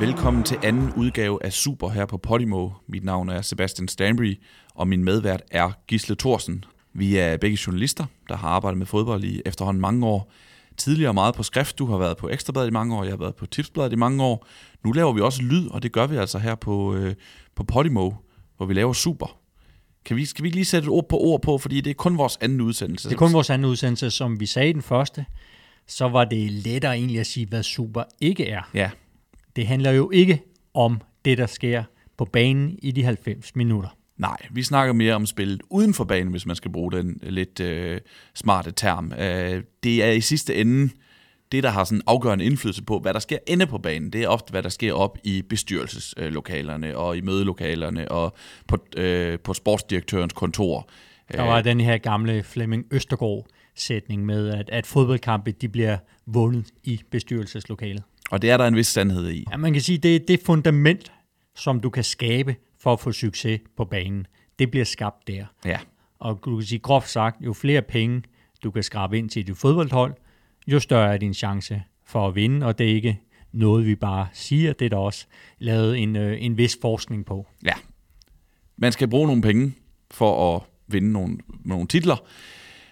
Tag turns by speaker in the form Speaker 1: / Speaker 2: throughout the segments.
Speaker 1: Velkommen til anden udgave af Super her på Podimo. Mit navn er Sebastian Stanbury, og min medvært er Gisle Thorsen. Vi er begge journalister, der har arbejdet med fodbold i efterhånden mange år. Tidligere meget på skrift. Du har været på Ekstrabladet i mange år, jeg har været på Tipsbladet i mange år. Nu laver vi også lyd, og det gør vi altså her på, øh, på Podimo, hvor vi laver Super. Kan vi, skal vi lige sætte et ord på ord på, fordi det er kun vores anden udsendelse.
Speaker 2: Det er kun vores anden udsendelse, som vi sagde i den første. Så var det lettere egentlig at sige, hvad Super ikke er.
Speaker 1: Ja,
Speaker 2: Det handler jo ikke om det, der sker på banen i de 90 minutter.
Speaker 1: Nej, vi snakker mere om spillet uden for banen, hvis man skal bruge den lidt øh, smarte term. Øh, det er i sidste ende det, der har sådan afgørende indflydelse på, hvad der sker inde på banen. Det er ofte, hvad der sker op i bestyrelseslokalerne og i mødelokalerne og på, øh, på sportsdirektørens kontor.
Speaker 2: Der var den her gamle Flemming Østergaard sætning med, at, at fodboldkampe de bliver vundet i bestyrelseslokalet.
Speaker 1: Og det er der en vis sandhed i.
Speaker 2: Ja, man kan sige, det er det fundament, som du kan skabe for at få succes på banen. Det bliver skabt der.
Speaker 1: Ja,
Speaker 2: Og du kan sige groft sagt, jo flere penge du kan skrabe ind til dit fodboldhold, jo større er din chance for at vinde, og det er ikke noget, vi bare siger, det er der også lavet en, øh, en vis forskning på.
Speaker 1: ja. Man skal bruge nogle penge for at vinde nogle, nogle titler.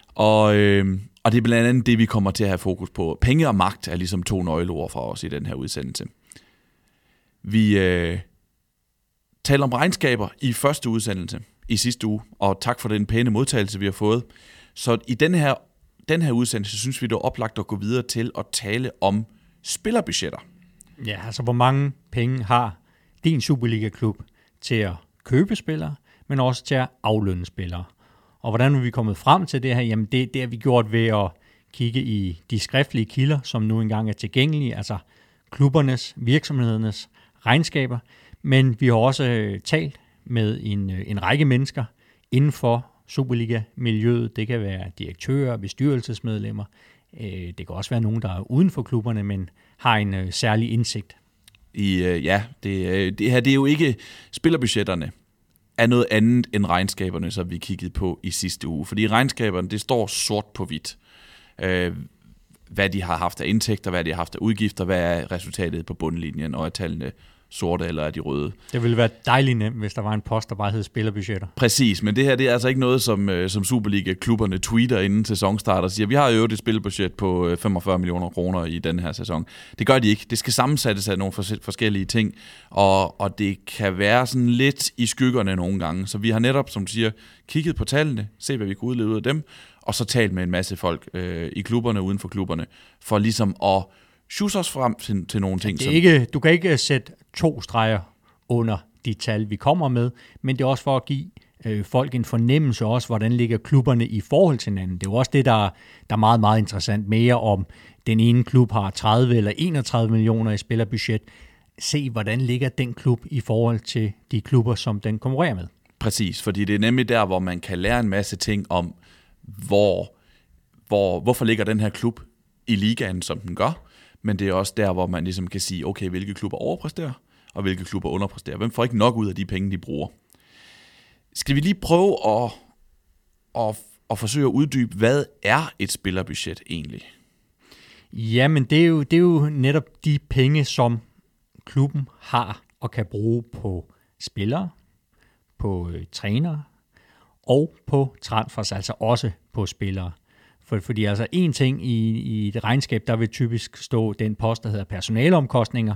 Speaker 1: Og, øh, og det er blandt andet det, vi kommer til at have fokus på. Penge og magt er ligesom to nøgleord for os i den her udsendelse. Vi øh, taler om regnskaber i første udsendelse i sidste uge, og tak for den pæne modtagelse, vi har fået. Så i den her, den her udsendelse synes vi, det er oplagt at gå videre til at tale om spillerbudgetter.
Speaker 2: Ja, altså hvor mange penge har din Superliga-klub til at købe spillere, men også til at aflønne spillere. Og hvordan er vi kommet frem til det her? Jamen det, det har vi gjort ved at kigge i de skriftlige kilder, som nu engang er tilgængelige, altså klubbernes, virksomhedernes regnskaber. Men vi har også øh, talt med en, øh, en række mennesker inden for Superliga-miljøet. Det kan være direktører, bestyrelsesmedlemmer. Øh, det kan også være nogen, der er uden for klubberne, men har en øh, særlig indsigt.
Speaker 1: i, øh, ja, det, øh, det her det er jo ikke spillerbudgetterne er noget andet end regnskaberne, som vi kiggede på i sidste uge. Fordi regnskaberne, det står sort på hvidt. Øh, hvad de har haft af indtægter, hvad de har haft af udgifter, hvad er resultatet på bundlinjen, og er tallene sorte eller er de røde.
Speaker 2: Det ville være dejligt nemt, hvis der var en post, der bare hed spillerbudgetter.
Speaker 1: Præcis, men det her det er altså ikke noget, som, øh, som Superliga-klubberne tweeter inden sæsonstart og siger, vi har jo et spilbudget på øh, 45 millioner kroner i den her sæson. Det gør de ikke. Det skal sammensættes af nogle fors- forskellige ting, og, og det kan være sådan lidt i skyggerne nogle gange. Så vi har netop, som du siger, kigget på tallene, se hvad vi kan udlede ud af dem, og så talt med en masse folk øh, i klubberne uden for klubberne, for ligesom at sjuse os frem til, til nogle ting,
Speaker 2: Det er ikke, du kan ikke sætte to streger under de tal, vi kommer med, men det er også for at give øh, folk en fornemmelse også, hvordan ligger klubberne i forhold til hinanden. Det er jo også det, der, der er meget, meget interessant mere om, den ene klub har 30 eller 31 millioner i spillerbudget. Se, hvordan ligger den klub i forhold til de klubber, som den konkurrerer med.
Speaker 1: Præcis, fordi det er nemlig der, hvor man kan lære en masse ting om, hvor, hvor, hvorfor ligger den her klub i ligaen, som den gør, men det er også der, hvor man ligesom kan sige, okay, hvilke klubber overpræsterer, og hvilke klubber underpræsterer. Hvem får ikke nok ud af de penge, de bruger? Skal vi lige prøve at, at, at forsøge at uddybe, hvad er et spillerbudget egentlig?
Speaker 2: Ja, men det er, jo, det er jo netop de penge, som klubben har og kan bruge på spillere, på øh, trænere og på transfers, altså også på spillere. For, fordi altså en ting i, i et regnskab, der vil typisk stå den post, der hedder personaleomkostninger,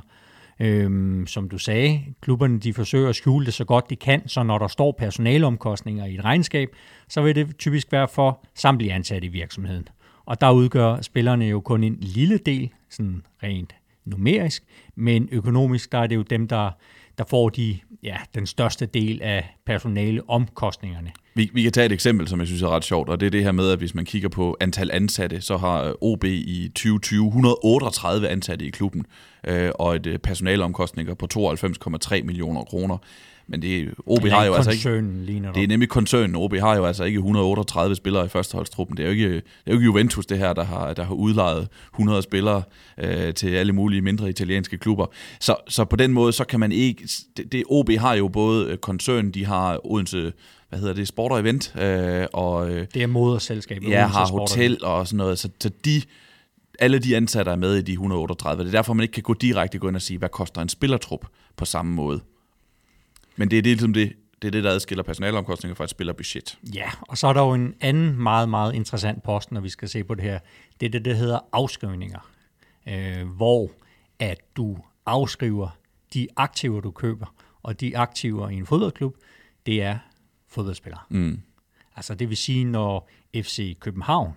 Speaker 2: Øhm, som du sagde, klubberne de forsøger at skjule det så godt de kan, så når der står personaleomkostninger i et regnskab, så vil det typisk være for samtlige ansatte i virksomheden. Og der udgør spillerne jo kun en lille del, sådan rent numerisk, men økonomisk der er det jo dem, der, der får de, ja, den største del af personaleomkostningerne.
Speaker 1: Vi, vi kan tage et eksempel, som jeg synes er ret sjovt, og det er det her med, at hvis man kigger på antal ansatte, så har øh, OB i 2020 138 ansatte i klubben, øh, og et øh, personaleomkostninger på 92,3 millioner kroner. Men det, OB har jo altså ikke...
Speaker 2: koncernen ligner
Speaker 1: Det er nemlig koncernen. OB har jo altså ikke 138 spillere i førsteholdstruppen. Det er jo ikke, det er jo ikke Juventus, det her, der har, der har udlejet 100 spillere øh, til alle mulige mindre italienske klubber. Så, så på den måde, så kan man ikke... Det, det, OB har jo både øh, koncernen, de har Odense hvad hedder det, sport og event, øh, og øh,
Speaker 2: Det er moderselskabet.
Speaker 1: ja, har hotel og sådan noget, så, så de, alle de ansatte er med i de 138. Det er derfor, man ikke kan gå direkte gå ind og sige, hvad koster en spillertrup på samme måde. Men det er det, ligesom det, det, er det der adskiller personalomkostninger fra et spillerbudget.
Speaker 2: Ja, og så er der jo en anden meget, meget interessant post, når vi skal se på det her. Det er det, der hedder afskrivninger, øh, hvor at du afskriver de aktiver, du køber, og de aktiver i en fodboldklub, det er fodboldspillere.
Speaker 1: Mm.
Speaker 2: Altså det vil sige, når FC København,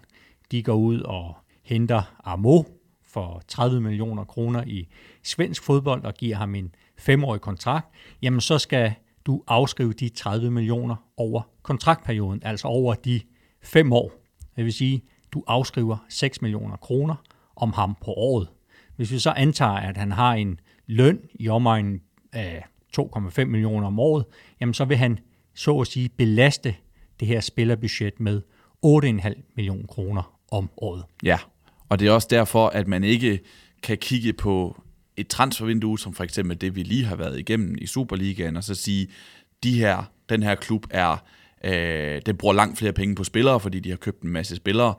Speaker 2: de går ud og henter Amo for 30 millioner kroner i svensk fodbold og giver ham en femårig kontrakt, jamen så skal du afskrive de 30 millioner over kontraktperioden, altså over de fem år. Det vil sige, du afskriver 6 millioner kroner om ham på året. Hvis vi så antager, at han har en løn i omegnen af 2,5 millioner om året, jamen så vil han så at sige belaste det her spillerbudget med 8,5 millioner kroner om året.
Speaker 1: Ja, og det er også derfor, at man ikke kan kigge på et transfervindue, som for eksempel det, vi lige har været igennem i Superligaen, og så sige, de her, den her klub er, øh, den bruger langt flere penge på spillere, fordi de har købt en masse spillere.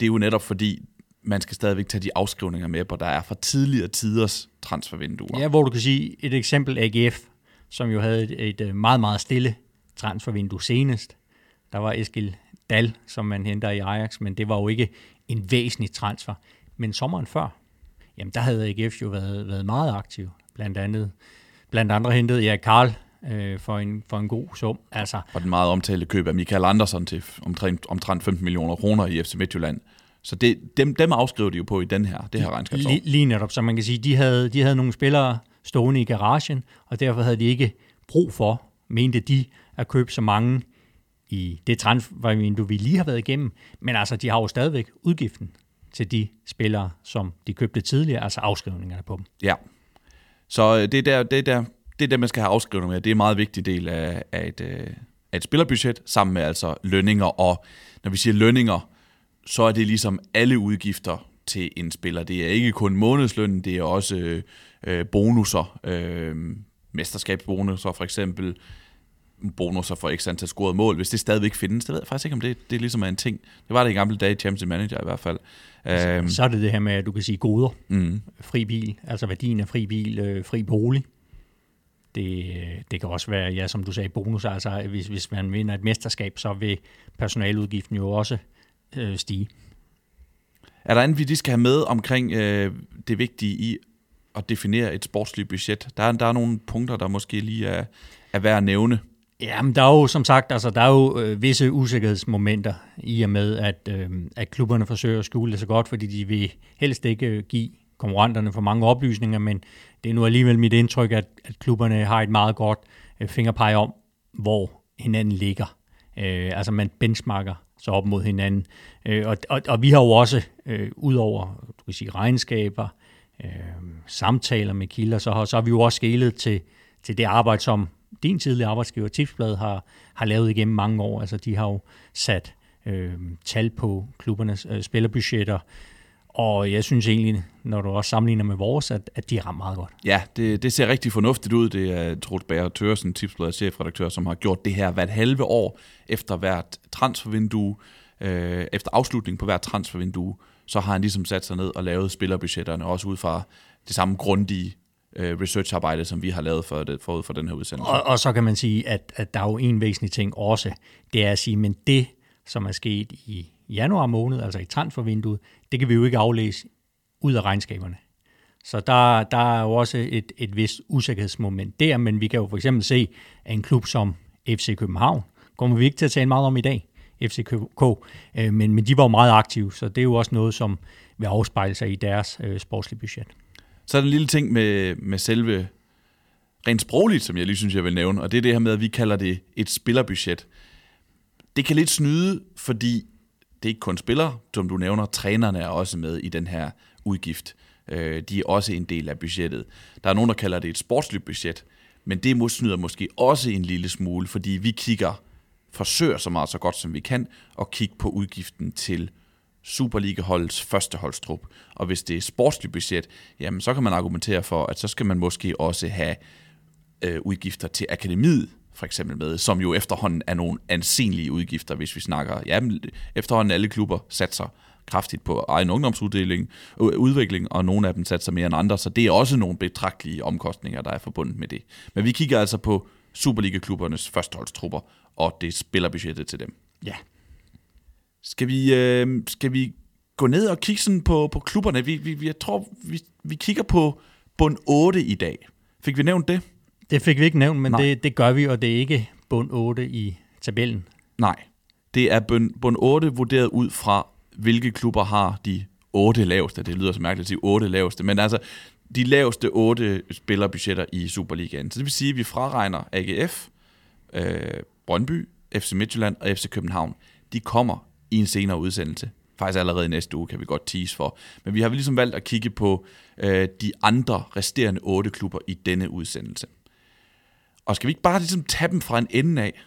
Speaker 1: Det er jo netop fordi, man skal stadigvæk tage de afskrivninger med, hvor der er fra tidligere tiders transfervinduer.
Speaker 2: Ja, hvor du kan sige et eksempel AGF, som jo havde et, et øh, meget, meget stille transfervindue senest. Der var Eskil Dal, som man henter i Ajax, men det var jo ikke en væsentlig transfer. Men sommeren før, jamen der havde AGF jo været, været meget aktiv. Blandt andet, blandt andre hentede jeg Karl øh, for, en, for en god sum. Altså,
Speaker 1: og den meget omtalte køb af Michael Andersen til omtrent, omtrent 15 millioner kroner i FC Midtjylland. Så det, dem, dem afskriver de jo på i den her, det her regnskabsår.
Speaker 2: Lige, lige netop, så man kan sige, de havde, de havde nogle spillere stående i garagen, og derfor havde de ikke brug for, mente de, at købe så mange i det transfervindue, vi lige har været igennem. Men altså, de har jo stadigvæk udgiften til de spillere, som de købte tidligere, altså afskrivningerne på dem.
Speaker 1: Ja, så øh, det er der, det er der, det er der man skal have afskrivninger med. Det er en meget vigtig del af, af, et, øh, af et spillerbudget, sammen med altså lønninger. Og når vi siger lønninger, så er det ligesom alle udgifter til en spiller. Det er ikke kun månedsløn, det er også øh, øh bonusser, øh, mesterskabsbonusser for eksempel, bonusser for ekstra antal scoret mål, hvis det stadigvæk findes. Det ved jeg faktisk ikke, om det, det ligesom er en ting. Det var det i gamle dage i Champions Manager i hvert fald.
Speaker 2: Så, øhm. så er det det her med, at du kan sige goder. Mm. Fri bil, altså værdien af fri bil, øh, fri bolig. Det, det kan også være, ja, som du sagde, bonus. Altså, hvis, hvis man vinder et mesterskab, så vil personaludgiften jo også øh, stige.
Speaker 1: Er der andet, vi lige skal have med omkring øh, det vigtige i at definere et sportsligt budget? Der er, der er nogle punkter, der måske lige er, er værd at nævne.
Speaker 2: Ja, men der er jo som sagt, altså der er jo øh, visse usikkerhedsmomenter i og med, at, øh, at klubberne forsøger at skjule det så godt, fordi de vil helst ikke øh, give konkurrenterne for mange oplysninger, men det er nu alligevel mit indtryk, at, at klubberne har et meget godt øh, fingerpege om, hvor hinanden ligger. Øh, altså man benchmarker så op mod hinanden. Øh, og, og, og vi har jo også, øh, ud over du kan sige, regnskaber, øh, samtaler med kilder, så har, så har vi jo også skælet til, til det arbejde, som din tidligere arbejdsgiver, Tipsblad, har, har lavet igennem mange år. Altså, de har jo sat øh, tal på klubbernes øh, spillerbudgetter, og jeg synes egentlig, når du også sammenligner med vores, at, at de rammer meget godt.
Speaker 1: Ja, det, det ser rigtig fornuftigt ud. Det er Trud Bager Tørsen, Tipsblad chefredaktør, som har gjort det her hvert halve år efter hvert transfervindue, øh, efter afslutning på hvert transfervindue, så har han ligesom sat sig ned og lavet spillerbudgetterne, også ud fra det samme grundige øh, researcharbejde, som vi har lavet for det, forud for den her udsendelse.
Speaker 2: Og, og så kan man sige, at, at der er jo en væsentlig ting også, det er at sige, men det, som er sket i januar måned, altså i transfervinduet, det kan vi jo ikke aflæse ud af regnskaberne. Så der, der er jo også et, et vist usikkerhedsmoment der, men vi kan jo for eksempel se, at en klub som FC København, kommer vi ikke til at tale meget om i dag, FCK, øh, men, men de var jo meget aktive, så det er jo også noget, som vil afspejle sig i deres øh, sportslige budget.
Speaker 1: Så er der en lille ting med, med selve rent sprogligt, som jeg lige synes, jeg vil nævne, og det er det her med, at vi kalder det et spillerbudget. Det kan lidt snyde, fordi det er ikke kun spillere, som du nævner, trænerne er også med i den her udgift. Øh, de er også en del af budgettet. Der er nogen, der kalder det et sportsligt budget, men det snyder måske også en lille smule, fordi vi kigger, forsøger så meget så godt som vi kan, at kigge på udgiften til Superliga-holdets første holdstrup. Og hvis det er sportsligt budget, jamen så kan man argumentere for, at så skal man måske også have øh, udgifter til akademiet, for eksempel med, som jo efterhånden er nogle ansenlige udgifter, hvis vi snakker, Jamen, efterhånden alle klubber satser kraftigt på egen ungdomsuddeling, udvikling, og nogle af dem satser mere end andre, så det er også nogle betragtelige omkostninger, der er forbundet med det. Men vi kigger altså på Superliga-klubbernes førsteholdstrupper, og det spiller budgettet til dem.
Speaker 2: Ja.
Speaker 1: Skal vi, øh, skal vi gå ned og kigge sådan på, på klubberne? Vi, vi, jeg tror, vi, vi kigger på bund 8 i dag. Fik vi nævnt det?
Speaker 2: Det fik vi ikke nævnt, men det, det gør vi, og det er ikke bund 8 i tabellen.
Speaker 1: Nej. Det er bund, bund 8 vurderet ud fra, hvilke klubber har de 8 laveste. Det lyder så mærkeligt at sige 8 laveste, men altså de laveste 8 spillerbudgetter i Superligaen. Så det vil sige, at vi fraregner AGF, øh, Brøndby, FC Midtjylland og FC København. De kommer i en senere udsendelse. Faktisk allerede næste uge kan vi godt tease for. Men vi har ligesom valgt at kigge på øh, de andre resterende otte klubber i denne udsendelse. Og skal vi ikke bare ligesom tage dem fra en ende af?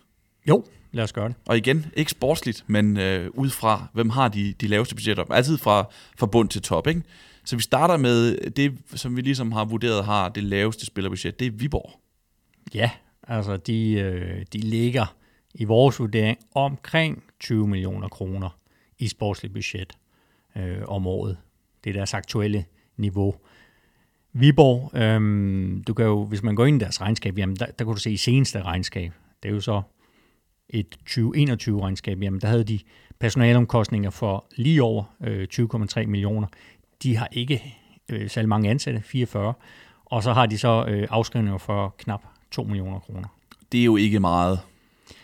Speaker 2: Jo, lad os gøre det.
Speaker 1: Og igen, ikke sportsligt, men øh, ud fra, hvem har de, de laveste budgetter. Altid fra, fra bund til top, ikke? Så vi starter med det, som vi ligesom har vurderet har det laveste spillerbudget. Det er Viborg.
Speaker 2: Ja, altså de, øh, de ligger i vores vurdering omkring 20 millioner kroner i sportsligt budget øh, om året. Det er deres aktuelle niveau. Viborg, øh, du kan jo, hvis man går ind i deres regnskab, jamen der, der kan du se i seneste regnskab, det er jo så et 2021-regnskab, jamen der havde de personalomkostninger for lige over øh, 20,3 millioner. De har ikke øh, særlig mange ansatte, 44, og så har de så øh, afskrivninger for knap 2 millioner kroner.
Speaker 1: Det er jo ikke meget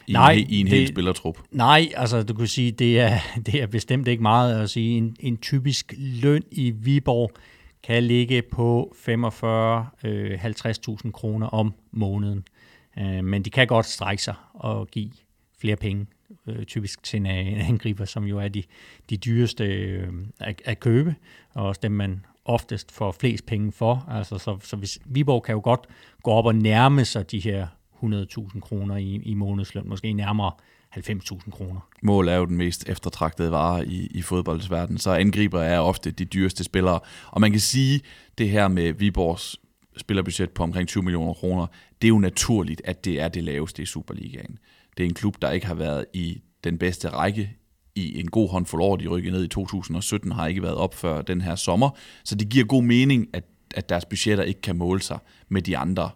Speaker 1: i nej, en, i en det, hel spillertrup.
Speaker 2: Nej, altså du kan sige, det er, det er bestemt ikke meget at sige. En, en typisk løn i Viborg kan ligge på 45 øh, 50.000 kroner om måneden. Øh, men de kan godt strække sig og give flere penge, øh, typisk til en, en angriber, som jo er de, de dyreste øh, at, at købe, og også dem, man oftest får flest penge for. Altså, så, så hvis Viborg kan jo godt gå op og nærme sig de her 100.000 kroner i, i månedsløn, måske nærmere 90.000 kroner.
Speaker 1: Mål er jo den mest eftertragtede vare i, i fodboldsverdenen, så angriber er ofte de dyreste spillere. Og man kan sige, det her med Viborgs spillerbudget på omkring 20 millioner kroner, det er jo naturligt, at det er det laveste i Superligaen. Det er en klub, der ikke har været i den bedste række i en god håndfuld år. De rykkede ned i 2017, har ikke været op før den her sommer. Så det giver god mening, at, at deres budgetter ikke kan måle sig med de andre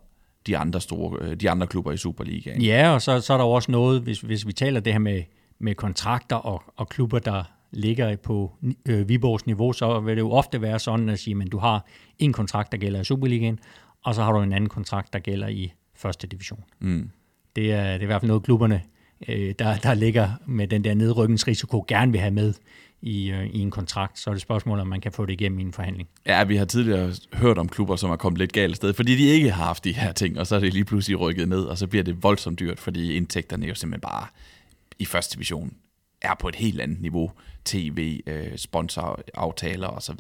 Speaker 1: de andre, store, øh, de andre klubber i Superligaen.
Speaker 2: Ja, og så, så er der også noget, hvis, hvis vi taler det her med, med kontrakter og, og klubber, der ligger på øh, Viborgs niveau, så vil det jo ofte være sådan at sige, at du har en kontrakt, der gælder i Superligaen, og så har du en anden kontrakt, der gælder i første division. Mm. Det, er, det er i hvert fald noget, klubberne, øh, der, der ligger med den der nedrykningsrisiko, gerne vil have med i, øh, i en kontrakt, så er det spørgsmål, om man kan få det igennem i en forhandling.
Speaker 1: Ja, vi har tidligere hørt om klubber, som er kommet lidt galt sted, fordi de ikke har haft de her ting, og så er det lige pludselig rykket ned, og så bliver det voldsomt dyrt, fordi indtægterne jo simpelthen bare i første division er på et helt andet niveau. TV, øh, sponsoraftaler osv.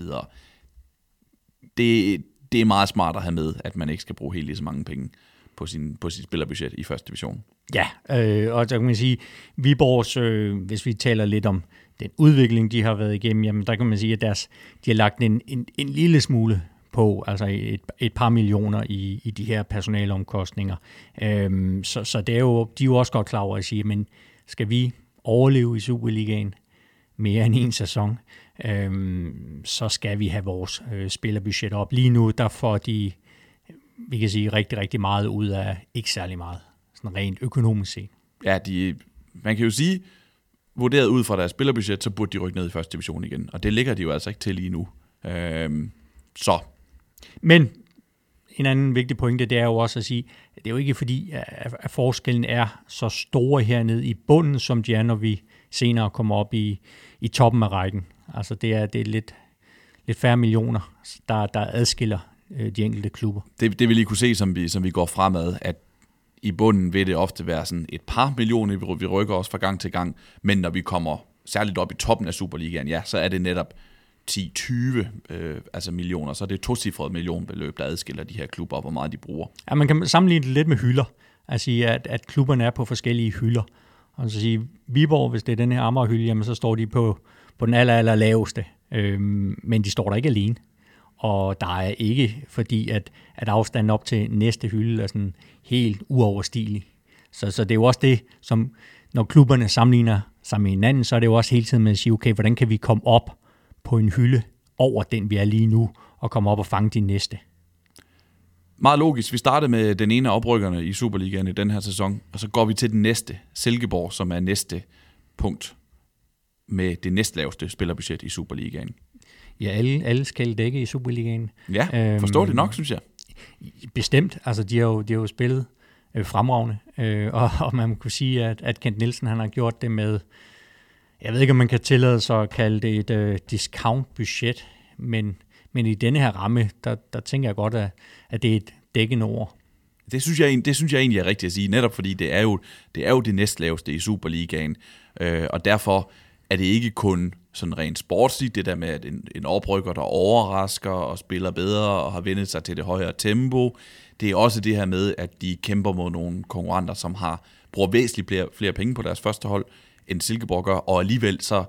Speaker 1: Det, det er meget smart at have med, at man ikke skal bruge helt lige så mange penge på, sin, på sit spillerbudget i første division.
Speaker 2: Ja, øh, og så kan man sige, Viborgs, øh, hvis vi taler lidt om den udvikling, de har været igennem, jamen der kan man sige, at deres, de har lagt en, en, en lille smule på, altså et, et par millioner i, i de her personalomkostninger. Øhm, så, så det er jo, de er jo også godt klar over at sige, men skal vi overleve i Superligaen mere end en sæson, øhm, så skal vi have vores øh, spillerbudget op. Lige nu, der får de, vi kan sige, rigtig, rigtig meget ud af ikke særlig meget, sådan rent økonomisk set.
Speaker 1: Ja, de, man kan jo sige, vurderet ud fra deres spillerbudget, så burde de rykke ned i første division igen. Og det ligger de jo altså ikke til lige nu. Øhm, så.
Speaker 2: Men en anden vigtig pointe, det er jo også at sige, at det er jo ikke fordi, at forskellen er så store hernede i bunden, som de er, når vi senere kommer op i, i toppen af rækken. Altså det er, det er lidt, lidt færre millioner, der, der adskiller øh, de enkelte klubber.
Speaker 1: Det, det vil I kunne se, som vi, som vi går fremad, at i bunden vil det ofte være sådan et par millioner, vi rykker os fra gang til gang, men når vi kommer særligt op i toppen af Superligaen, ja, så er det netop 10-20 øh, altså millioner, så er det et tocifret millionbeløb, der adskiller de her klubber, og hvor meget de bruger.
Speaker 2: Ja, man kan sammenligne det lidt med hylder, altså at, at klubberne er på forskellige hylder. Og så sige, Viborg, hvis det er den her Amager-hylde, jamen så står de på, på den aller, aller laveste, øhm, men de står der ikke alene og der er ikke, fordi at, at afstanden op til næste hylde er sådan helt uoverstigelig. Så, så det er jo også det, som når klubberne sammenligner sig med hinanden, så er det jo også hele tiden med at sige, okay, hvordan kan vi komme op på en hylde over den, vi er lige nu, og komme op og fange de næste.
Speaker 1: Meget logisk. Vi startede med den ene af oprykkerne i Superligaen i den her sæson, og så går vi til den næste, Silkeborg, som er næste punkt med det næstlaveste spillerbudget i Superligaen.
Speaker 2: Ja, alle, alle skal dække i Superligaen.
Speaker 1: Ja, forstår det nok, synes jeg.
Speaker 2: Bestemt. Altså, de har jo, de har jo spillet øh, fremragende, øh, og, og man kunne sige, at, at Kent Nielsen han har gjort det med, jeg ved ikke, om man kan tillade sig at kalde det et øh, discount-budget, men, men i denne her ramme, der, der tænker jeg godt, at, at det er et dækkende ord.
Speaker 1: Det synes, jeg, det synes jeg egentlig er rigtigt at sige, netop fordi det er jo det, er jo det næstlaveste i Superligaen, øh, og derfor er det ikke kun sådan rent sportsligt, det der med, at en, en oprykker, der overrasker og spiller bedre og har vendt sig til det højere tempo. Det er også det her med, at de kæmper mod nogle konkurrenter, som har bruger væsentligt flere, flere penge på deres første hold, end Silkeborg gør, og alligevel så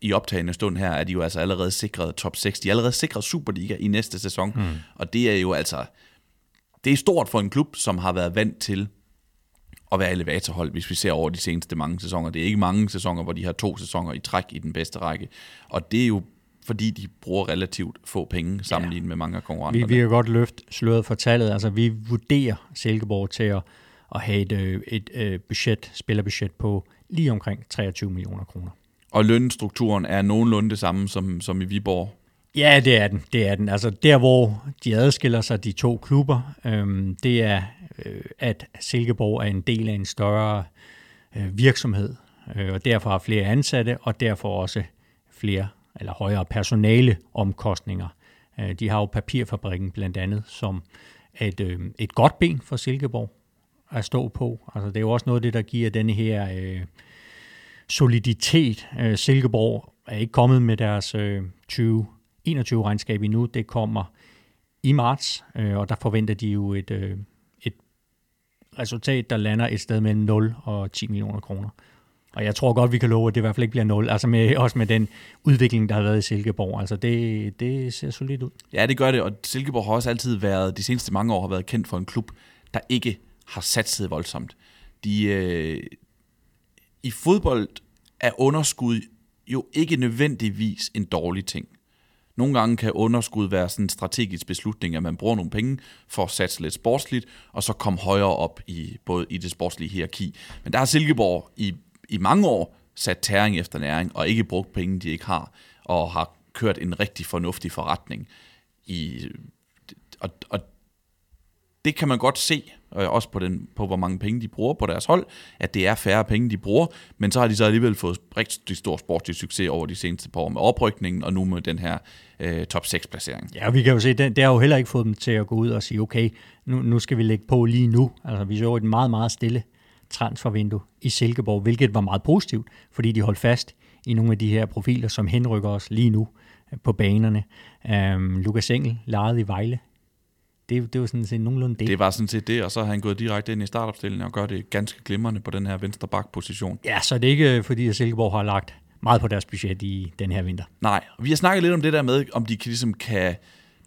Speaker 1: i optagende stund her, er de jo altså allerede sikret top 6. De er allerede sikret Superliga i næste sæson, mm. og det er jo altså, det er stort for en klub, som har været vant til at være elevatorhold, hvis vi ser over de seneste mange sæsoner. Det er ikke mange sæsoner, hvor de har to sæsoner i træk i den bedste række. Og det er jo fordi de bruger relativt få penge sammenlignet ja. med mange af konkurrenterne.
Speaker 2: Vi, vi kan godt løfte sløret for tallet. Altså, vi vurderer Silkeborg til at, at have et, øh, et, et øh, budget, spillerbudget på lige omkring 23 millioner kroner.
Speaker 1: Og lønstrukturen er nogenlunde det samme som, som i Viborg?
Speaker 2: Ja, det er den. Det er den. Altså der, hvor de adskiller sig, de to klubber, øhm, det er, øh, at Silkeborg er en del af en større øh, virksomhed, øh, og derfor har flere ansatte, og derfor også flere eller højere personale omkostninger. Øh, de har jo papirfabrikken blandt andet, som et, øh, et godt ben for Silkeborg at stå på. Altså det er jo også noget af det, der giver denne her øh, soliditet. Øh, Silkeborg er ikke kommet med deres øh, 20 21-regnskab endnu. Det kommer i marts, øh, og der forventer de jo et, øh, et resultat, der lander et sted mellem 0 og 10 millioner kroner. Og jeg tror godt, vi kan love, at det i hvert fald ikke bliver 0. Altså med, også med den udvikling, der har været i Silkeborg. Altså det, det ser solidt ud.
Speaker 1: Ja, det gør det, og Silkeborg har også altid været, de seneste mange år har været kendt for en klub, der ikke har satset voldsomt. De, øh, I fodbold er underskud jo ikke nødvendigvis en dårlig ting. Nogle gange kan underskud være sådan en strategisk beslutning, at man bruger nogle penge for at satse lidt sportsligt, og så komme højere op i både i det sportslige hierarki. Men der har Silkeborg i, i mange år sat tæring efter næring, og ikke brugt penge, de ikke har, og har kørt en rigtig fornuftig forretning. I, og, og det kan man godt se, og også på, den, på hvor mange penge de bruger på deres hold, at det er færre penge, de bruger, men så har de så alligevel fået rigtig stor sportslig succes over de seneste par år med oprykningen, og nu med den her øh, top 6-placering.
Speaker 2: Ja, vi kan jo se, det, det har jo heller ikke fået dem til at gå ud og sige, okay, nu, nu skal vi lægge på lige nu. Altså, vi så et meget, meget stille transfervindue i Silkeborg, hvilket var meget positivt, fordi de holdt fast i nogle af de her profiler, som henrykker os lige nu øh, på banerne. Øhm, Lukas Engel lejede i Vejle det, det var sådan set nogenlunde det.
Speaker 1: Det var sådan set det, og så har han gået direkte ind i startopstillingen og gør det ganske glimrende på den her venstre bakposition.
Speaker 2: Ja, så det er ikke øh, fordi, at Silkeborg har lagt meget på deres budget i den her vinter.
Speaker 1: Nej, vi har snakket lidt om det der med, om de kan, ligesom kan,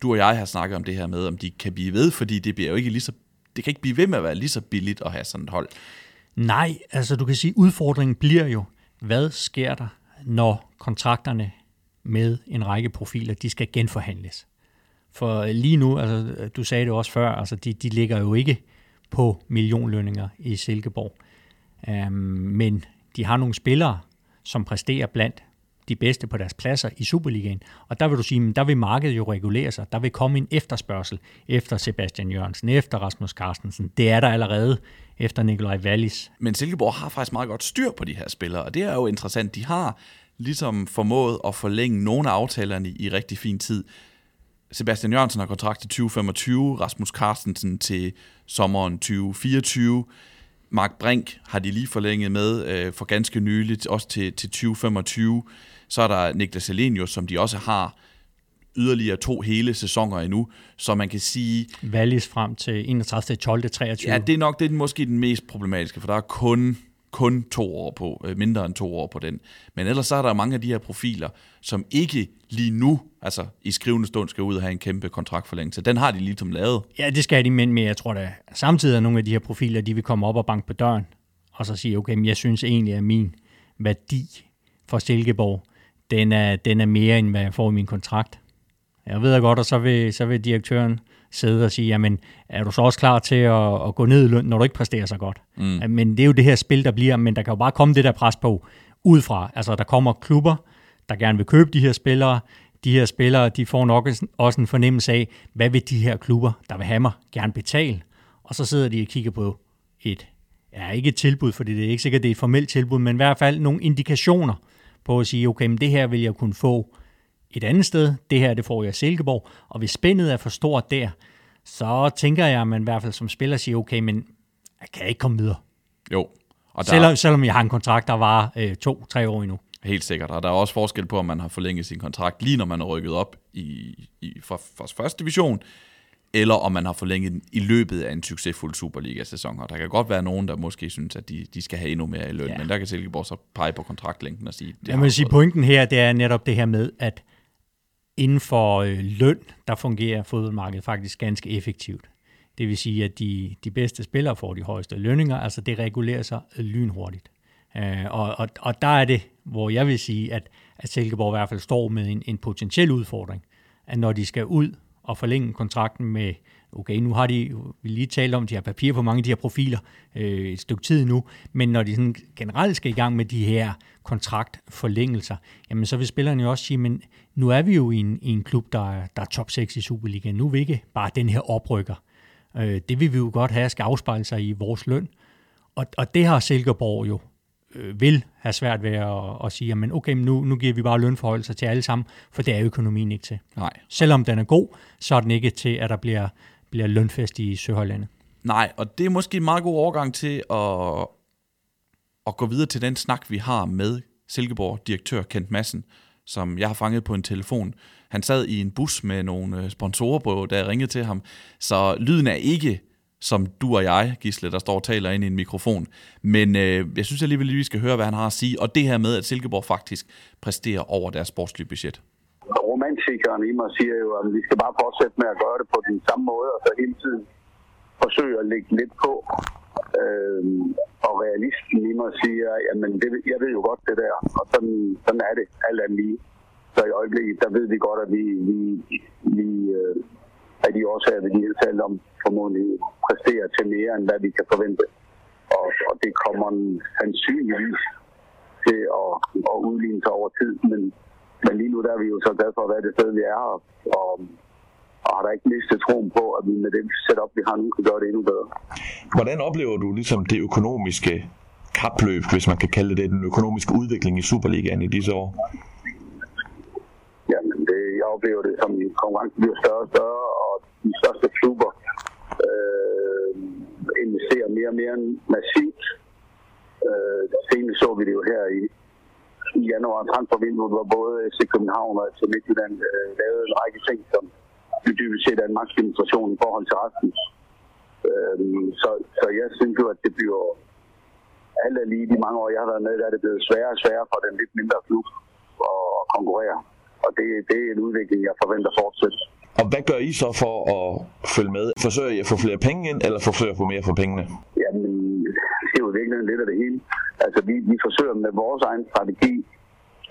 Speaker 1: du og jeg har snakket om det her med, om de kan blive ved, fordi det bliver jo ikke lige så, det kan ikke blive ved med at være lige så billigt at have sådan et hold.
Speaker 2: Nej, altså du kan sige, udfordringen bliver jo, hvad sker der, når kontrakterne med en række profiler, de skal genforhandles. For lige nu, altså, du sagde det også før, altså, de, de ligger jo ikke på millionlønninger i Silkeborg. Um, men de har nogle spillere, som præsterer blandt de bedste på deres pladser i Superligaen. Og der vil du sige, der vil markedet jo regulere sig. Der vil komme en efterspørgsel efter Sebastian Jørgensen, efter Rasmus Carstensen. Det er der allerede efter Nikolaj Wallis.
Speaker 1: Men Silkeborg har faktisk meget godt styr på de her spillere, og det er jo interessant. De har ligesom formået at forlænge nogle af aftalerne i rigtig fin tid. Sebastian Jørgensen har kontrakt til 2025, Rasmus Carstensen til sommeren 2024. Mark Brink har de lige forlænget med øh, for ganske nyligt, også til, til 2025. Så er der Niklas Elenius, som de også har yderligere to hele sæsoner endnu, så man kan sige...
Speaker 2: Wallis frem til 31. 12. 23.
Speaker 1: Ja, det er nok det er måske den mest problematiske, for der er kun kun to år på, øh, mindre end to år på den. Men ellers så er der mange af de her profiler, som ikke lige nu, altså i skrivende stund, skal ud og have en kæmpe kontraktforlængelse. Den har de lige som lavet.
Speaker 2: Ja, det skal de, men, men jeg tror da samtidig er nogle af de her profiler, de vil komme op og banke på døren, og så sige, okay, men jeg synes egentlig, at min værdi for Silkeborg, den er, den er mere, end hvad jeg får i min kontrakt. Jeg ved godt, og så vil, så vil direktøren sidde og sige, jamen, er du så også klar til at, at gå ned i løn, når du ikke præsterer så godt? Mm. Men det er jo det her spil, der bliver, men der kan jo bare komme det der pres på udefra. Altså, der kommer klubber, der gerne vil købe de her spillere. De her spillere, de får nok også en fornemmelse af, hvad vil de her klubber, der vil have mig, gerne betale? Og så sidder de og kigger på et, ja, ikke et tilbud, fordi det er ikke sikkert, det er et formelt tilbud, men i hvert fald nogle indikationer på at sige, okay, men det her vil jeg kunne få et andet sted, det her det får jeg i Silkeborg, og hvis spændet er for stort der, så tænker jeg, at man i hvert fald som spiller siger, okay, men jeg kan ikke komme videre.
Speaker 1: Jo.
Speaker 2: Og der... selvom, selvom jeg har en kontrakt, der var øh, to-tre år endnu.
Speaker 1: Helt sikkert, og der er også forskel på, om man har forlænget sin kontrakt, lige når man er rykket op i, i fra, fra første division, eller om man har forlænget den i løbet af en succesfuld Superliga-sæson. Og der kan godt være nogen, der måske synes, at de, de skal have endnu mere i løn, ja. men der kan Silkeborg så pege på kontraktlængden og sige...
Speaker 2: Det jeg vil sige, pointen her, det er netop det her med, at inden for øh, løn, der fungerer fodboldmarkedet faktisk ganske effektivt. Det vil sige, at de, de bedste spillere får de højeste lønninger, altså det regulerer sig øh, lynhurtigt. Øh, og, og, og der er det, hvor jeg vil sige, at, at Silkeborg i hvert fald står med en, en potentiel udfordring, at når de skal ud og forlænge kontrakten med, okay, nu har de, vi lige talt om, de har papir på mange af de her profiler øh, et stykke tid nu, men når de sådan generelt skal i gang med de her kontraktforlængelser, jamen så vil spillerne jo også sige, men nu er vi jo i en, i en klub, der er, der er top 6 i Superligaen. Nu er vi ikke bare den her oprykker. Øh, det vil vi jo godt have, skal afspejle sig i vores løn. Og, og det har Silkeborg jo øh, vil have svært ved at, at sige, men okay, nu, nu giver vi bare lønforholdelser til alle sammen, for det er økonomien ikke til.
Speaker 1: Nej.
Speaker 2: Selvom den er god, så er den ikke til, at der bliver, bliver lønfest i Søhøjlandet.
Speaker 1: Nej, og det er måske en meget god overgang til at, at gå videre til den snak, vi har med Silkeborg direktør Kent Madsen, som jeg har fanget på en telefon. Han sad i en bus med nogle øh, sponsorer på, da jeg ringede til ham, så lyden er ikke som du og jeg, Gisle, der står og taler ind i en mikrofon. Men øh, jeg synes alligevel, at vi skal høre, hvad han har at sige, og det her med, at Silkeborg faktisk præsterer over deres sportslige budget.
Speaker 3: Romantikeren i mig siger jo, at vi skal bare fortsætte med at gøre det på den samme måde, og så hele tiden forsøge at lægge lidt på. Øhm, og realisten i mig siger, jamen det, jeg ved jo godt det der, og sådan, sådan er det alt andet lige. Så i øjeblikket, der ved vi godt, at vi, vi, vi øh, af de årsager, vi lige har talt om, formodentlig præsterer til mere, end hvad vi kan forvente. Og, og det kommer sandsynligvis til at, at udligne sig over tid, men, men lige nu der er vi jo så glade for at være det sted, vi er, og, og, og har der ikke mistet troen på, at vi med det setup, vi har nu, kan gøre det endnu bedre.
Speaker 4: Hvordan oplever du ligesom det økonomiske kapløb, hvis man kan kalde det den økonomiske udvikling i Superligaen i disse år?
Speaker 3: Jamen, det, jeg oplever det som konkurrencen bliver større og større, og de største klubber øh, investerer mere og mere massivt. Øh, senest så vi det jo her i, i januar transfervinduet, hvor både FC København og FC Midtjylland øh, lavede en række ting, som dybest set er en magtdemonstration i forhold til resten. Øh, så, så jeg synes jo, at det bliver alle lige de mange år, jeg har været med, der er det blevet sværere og sværere for den lidt mindre klub at konkurrere. Og det, det er en udvikling, jeg forventer fortsætter.
Speaker 4: Og hvad gør I så for at følge med? Forsøger I at få flere penge ind, eller forsøger at få mere for pengene?
Speaker 3: Jamen, det er jo virkelig lidt af det hele. Altså, vi, vi forsøger med vores egen strategi,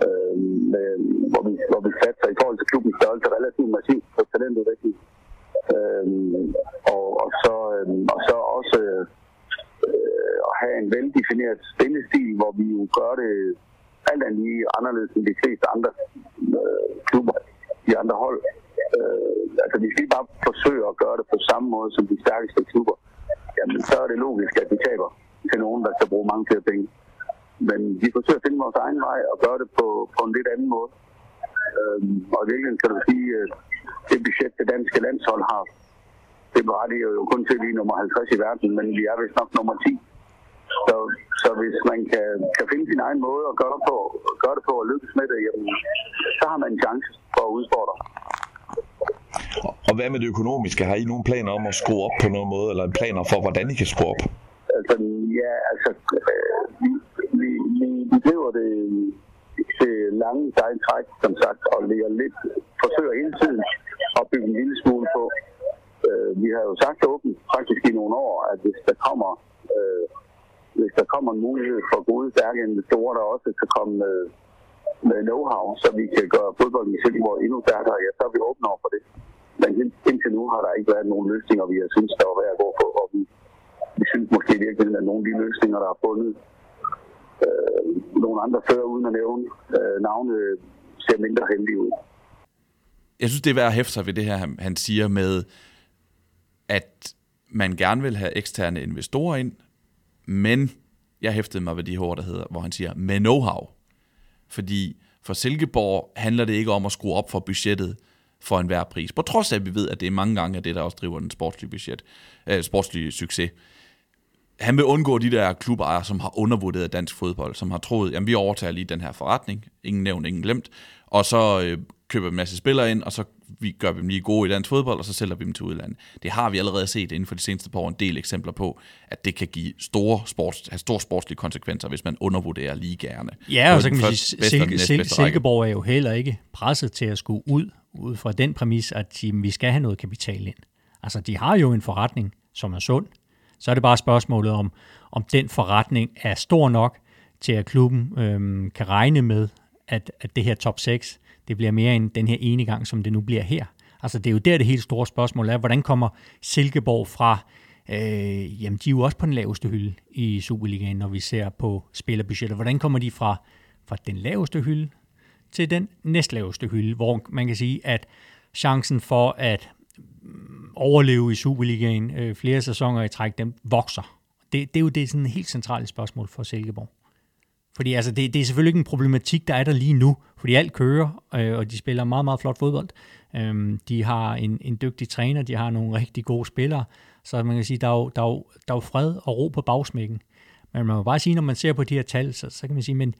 Speaker 3: øh, med, hvor, vi, hvor vi satser i forhold til klubbens størrelse relativt massivt på talentudvikling. Øh, og, og, så, øh, og så også øh, at have en veldefineret spillestil, hvor vi jo gør det alt andet lige anderledes end de fleste andre øh, klubber, de andre hold. Øh, altså, vi bare forsøger at gøre det på samme måde som de stærkeste klubber. Jamen, så er det logisk, at vi taber til nogen, der skal bruge mange flere penge. Men vi forsøger at finde vores egen vej og gøre det på, på en lidt anden måde. Øh, og i virkeligheden kan du sige, at det budget, det danske landshold har, det berettiger jo kun til lige nummer 50 i verden, men vi er vist nok nummer 10. Så, så hvis man kan, kan finde sin egen måde at gøre, på, gøre det på og lykkes med det, jamen, så har man en chance for at udfordre.
Speaker 4: Og hvad med det økonomiske? Har I nogle planer om at skrue op på nogen måde, eller planer for, hvordan I kan skrue op?
Speaker 3: Altså, ja, altså, øh, vi, vi, vi, vi driver det til lange sejltræk, som sagt, og ligger lidt, forsøger hele tiden at bygge en lille smule på. Øh, vi har jo sagt åbent, faktisk i nogle år, at hvis der kommer øh, hvis der kommer en mulighed for gode, stærke investorer, der også kan komme med, med know-how, så vi kan gøre fodbolden i Silkeborg endnu stærkere, ja, så er vi åbne over for det. Men indtil nu har der ikke været nogen løsninger, vi har synes, der var værd at gå på, og vi, vi synes måske virkelig, at nogle af de løsninger, der er fundet, øh, nogle andre steder, uden at nævne øh, navne, ser mindre heldige ud.
Speaker 1: Jeg synes, det er værd at hæfte sig ved det her, han, han siger med, at man gerne vil have eksterne investorer ind, men jeg hæftede mig ved de ord, der hedder, hvor han siger, med know-how. Fordi for Silkeborg handler det ikke om at skrue op for budgettet for enhver pris. På trods af, at vi ved, at det er mange gange det, der også driver den sportslige, budget, øh, sportslige succes. Han vil undgå de der klubejere, som har undervurderet dansk fodbold, som har troet, jamen vi overtager lige den her forretning, ingen nævnt, ingen glemt, og så øh, køber en masse spillere ind, og så vi gør dem lige gode i dansk fodbold, og så sælger vi dem til udlandet. Det har vi allerede set inden for de seneste par år en del eksempler på, at det kan give store, sports, have store sportslige konsekvenser, hvis man undervurderer ligaerne.
Speaker 2: Ja, og så kan man sige, Silke, Silke, Silkeborg er jo heller ikke presset til at skulle ud, ud fra den præmis, at de, vi skal have noget kapital ind. Altså, de har jo en forretning, som er sund. Så er det bare spørgsmålet om, om den forretning er stor nok til, at klubben øhm, kan regne med, at, at det her top 6 det bliver mere end den her ene gang, som det nu bliver her. Altså det er jo der det helt store spørgsmål er, hvordan kommer Silkeborg fra, øh, jamen de er jo også på den laveste hylde i Superligaen, når vi ser på spillerbudgetter. Hvordan kommer de fra, fra den laveste hylde til den næstlaveste hylde, hvor man kan sige, at chancen for at mm, overleve i Superligaen øh, flere sæsoner i træk, den vokser. Det, det er jo det sådan helt centrale spørgsmål for Silkeborg. Fordi altså, det, det er selvfølgelig ikke en problematik, der er der lige nu, fordi alt kører, øh, og de spiller meget, meget flot fodbold. Øhm, de har en, en dygtig træner, de har nogle rigtig gode spillere, så man kan sige, der er jo, der er jo, der er jo fred og ro på bagsmækken. Men man må bare sige, når man ser på de her tal, så, så kan man sige, men